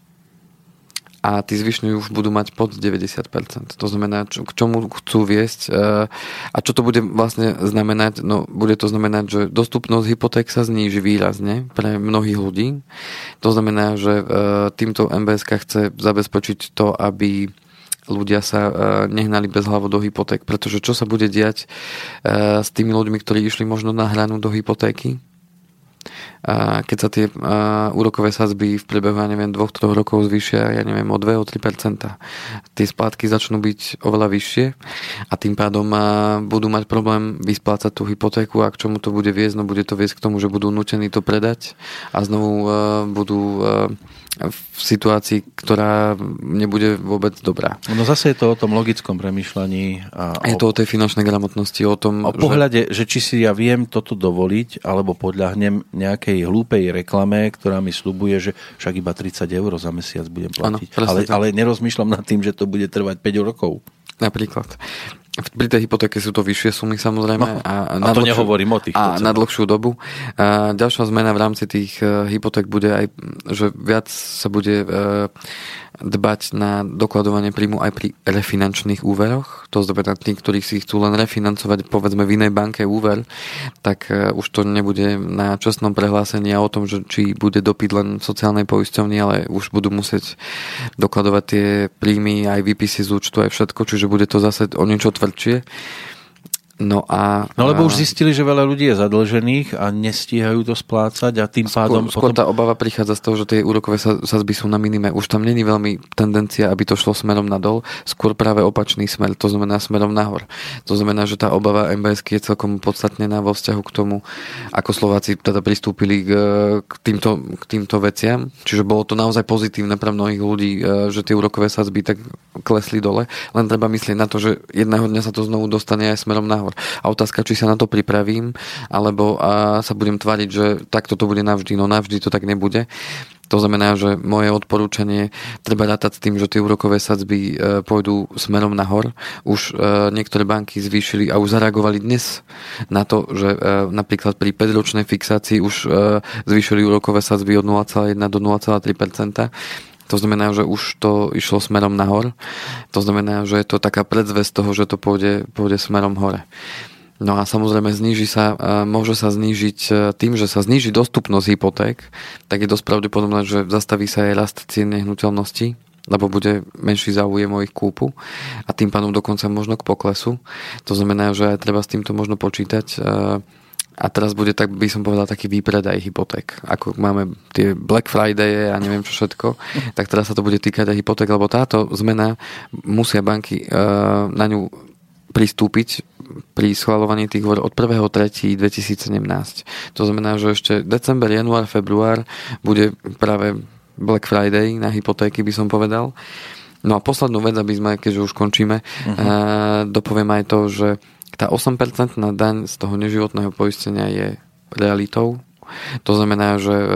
Speaker 1: a tí zvyšní už budú mať pod 90%. To znamená, čo, k čomu chcú viesť e, a čo to bude vlastne znamenať? No, bude to znamenať, že dostupnosť hypoték sa zníži výrazne pre mnohých ľudí. To znamená, že e, týmto MBSK chce zabezpečiť to, aby ľudia sa e, nehnali bez hlavu do hypoték, pretože čo sa bude diať s tými ľuďmi, ktorí išli možno na hranu do hypotéky, keď sa tie úrokové sazby v priebehu, ja neviem, dvoch, troch rokov zvýšia, ja neviem, o 2, o 3% tie splátky začnú byť oveľa vyššie a tým pádom budú mať problém vysplácať tú hypotéku a k čomu to bude viesť, no bude to viesť k tomu, že budú nutení to predať a znovu budú v situácii, ktorá nebude vôbec dobrá.
Speaker 2: No zase je to o tom logickom premyšľaní. A
Speaker 1: je o, to o tej finančnej gramotnosti, o tom...
Speaker 2: O pohľade, že... že či si ja viem toto dovoliť, alebo podľahnem nejakej hlúpej reklame, ktorá mi slubuje, že však iba 30 eur za mesiac budem platiť. Ano, ale, ale nerozmýšľam nad tým, že to bude trvať 5 rokov.
Speaker 1: Napríklad. Pri tej hypotéke sú to vyššie sumy samozrejme. No,
Speaker 2: a, a to dlhšiu, nehovorím o tých.
Speaker 1: A na dlhšiu dobu. A ďalšia zmena v rámci tých uh, hypoték bude aj, že viac sa bude uh, dbať na dokladovanie príjmu aj pri refinančných úveroch. To znamená, tí, ktorí si chcú len refinancovať povedzme v inej banke úver, tak uh, už to nebude na čestnom prehlásení o tom, že či bude dopyt len sociálnej poisťovni, ale už budú musieť dokladovať tie príjmy, aj výpisy z účtu, aj všetko, čiže bude to zase o niečo asfaltuje. No a...
Speaker 2: No lebo už zistili, že veľa ľudí je zadlžených a nestíhajú to splácať a tým skôr, pádom...
Speaker 1: Skôr potom... tá obava prichádza z toho, že tie úrokové sazby sú na minime. Už tam není veľmi tendencia, aby to šlo smerom nadol, skôr práve opačný smer, to znamená smerom nahor. To znamená, že tá obava MBS je celkom podstatnená vo vzťahu k tomu, ako Slováci teda pristúpili k, k, týmto, k týmto veciam. Čiže bolo to naozaj pozitívne pre mnohých ľudí, e, že tie úrokové sazby tak klesli dole. Len treba myslieť na to, že jedného dňa sa to znovu dostane aj smerom nahor nahor. A otázka, či sa na to pripravím, alebo a sa budem tvariť, že takto to bude navždy. No navždy to tak nebude. To znamená, že moje odporúčanie treba rátať s tým, že tie úrokové sadzby e, pôjdu smerom nahor. Už e, niektoré banky zvýšili a už zareagovali dnes na to, že e, napríklad pri 5-ročnej fixácii už zvýšili úrokové sadzby od 0,1 do 0,3 to znamená, že už to išlo smerom nahor. To znamená, že je to taká predzvesť toho, že to pôjde, pôjde smerom hore. No a samozrejme zníži sa, môže sa znížiť e, tým, že sa zníži dostupnosť hypoték, tak je dosť pravdepodobné, že zastaví sa aj rast cien nehnuteľností, lebo bude menší záujem o ich kúpu a tým pádom dokonca možno k poklesu. To znamená, že aj treba s týmto možno počítať e, a teraz bude, tak by som povedal, taký výpredaj hypoték. Ako máme tie Black Friday a neviem čo všetko, tak teraz sa to bude týkať aj hypoték, lebo táto zmena musia banky uh, na ňu pristúpiť pri schvalovaní tých vor od 1.3.2017. To znamená, že ešte december, január, február bude práve Black Friday na hypotéky, by som povedal. No a poslednú vec, aby sme, keďže už končíme, uh-huh. dopoviem aj to, že tá 8% na daň z toho neživotného poistenia je realitou. To znamená, že e,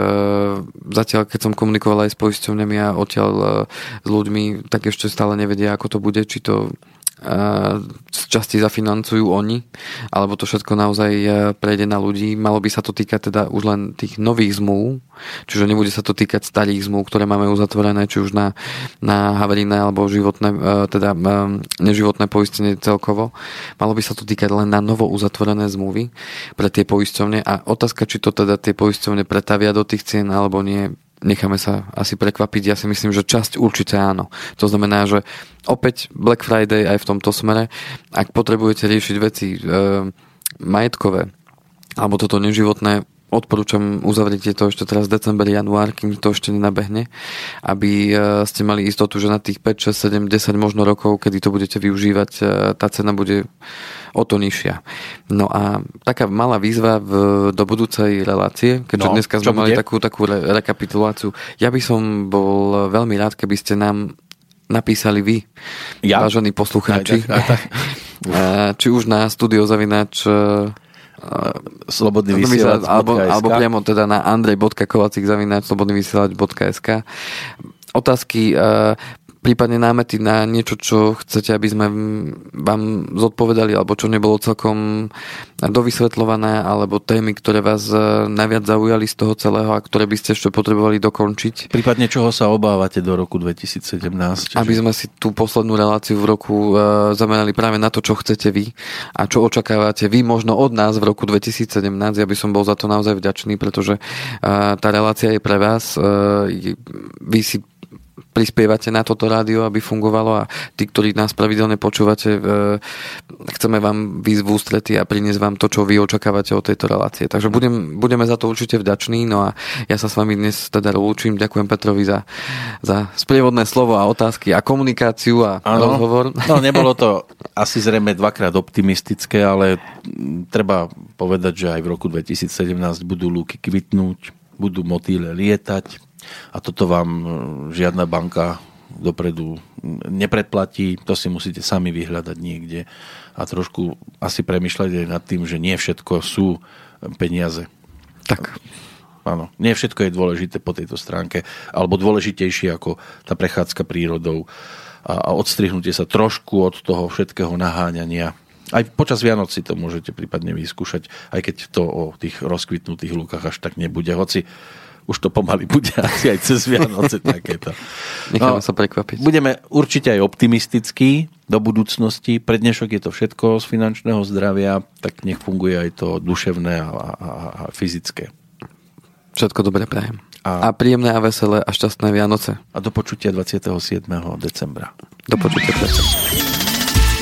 Speaker 1: zatiaľ, keď som komunikoval aj s poisťovňami a odtiaľ e, s ľuďmi, tak ešte stále nevedia, ako to bude, či to z časti zafinancujú oni, alebo to všetko naozaj e, prejde na ľudí. Malo by sa to týkať teda už len tých nových zmluv, čiže nebude sa to týkať starých zmluv, ktoré máme uzatvorené, či už na, na havarijné alebo životné, e, teda e, neživotné poistenie celkovo. Malo by sa to týkať len na novo uzatvorené zmluvy pre tie poisťovne a otázka, či to teda tie poisťovne pretavia do tých cien alebo nie, necháme sa asi prekvapiť. Ja si myslím, že časť určite áno. To znamená, že opäť Black Friday aj v tomto smere, ak potrebujete riešiť veci e, majetkové alebo toto neživotné, odporúčam uzavrieť to ešte teraz december, január, kým to ešte nenabehne, aby e, ste mali istotu, že na tých 5, 6, 7, 10 možno rokov, kedy to budete využívať, e, tá cena bude o to nižšia. No a taká malá výzva v, do budúcej relácie, keďže no, dneska sme mali takú, takú re, rekapituláciu. Ja by som bol veľmi rád, keby ste nám napísali vy, ja? vážení poslucháči. Aj, tak, aj, tak. Či už na studiozavinač
Speaker 2: slobodný vysielač.
Speaker 1: Alebo, alebo priamo teda na andrej.kovacik zavinač slobodnyvysielač.sk Otázky prípadne námety na niečo, čo chcete, aby sme vám zodpovedali, alebo čo nebolo celkom dovysvetľované, alebo témy, ktoré vás e, najviac zaujali z toho celého a ktoré by ste ešte potrebovali dokončiť.
Speaker 2: Prípadne čoho sa obávate do roku 2017?
Speaker 1: Aby sme si tú poslednú reláciu v roku e, zamerali práve na to, čo chcete vy a čo očakávate vy možno od nás v roku 2017. Ja by som bol za to naozaj vďačný, pretože e, tá relácia je pre vás. Vy si prispievate na toto rádio, aby fungovalo a tí, ktorí nás pravidelne počúvate, e, chceme vám výsť v ústrety a priniesť vám to, čo vy očakávate od tejto relácie. Takže budem, budeme za to určite vďační, no a ja sa s vami dnes teda lúčim. Ďakujem Petrovi za, za sprievodné slovo a otázky a komunikáciu a ano. rozhovor.
Speaker 2: No nebolo to asi zrejme dvakrát optimistické, ale treba povedať, že aj v roku 2017 budú lúky kvitnúť, budú motýle lietať, a toto vám e, žiadna banka dopredu nepredplatí, to si musíte sami vyhľadať niekde a trošku asi premyšľať aj nad tým, že nie všetko sú peniaze.
Speaker 1: Tak.
Speaker 2: Áno, nie všetko je dôležité po tejto stránke, alebo dôležitejšie ako tá prechádzka prírodou a, a odstrihnutie sa trošku od toho všetkého naháňania. Aj počas Vianoc si to môžete prípadne vyskúšať, aj keď to o tých rozkvitnutých lúkach až tak nebude. Hoci už to pomaly bude asi aj cez Vianoce takéto.
Speaker 1: Necháme no, sa prekvapiť.
Speaker 2: Budeme určite aj optimistickí do budúcnosti. Pre dnešok je to všetko z finančného zdravia, tak nech funguje aj to duševné a, a, a fyzické.
Speaker 1: Všetko dobre prajem. A, a príjemné a veselé a šťastné Vianoce.
Speaker 2: A do počutia 27. decembra.
Speaker 1: Do počutia. Presne.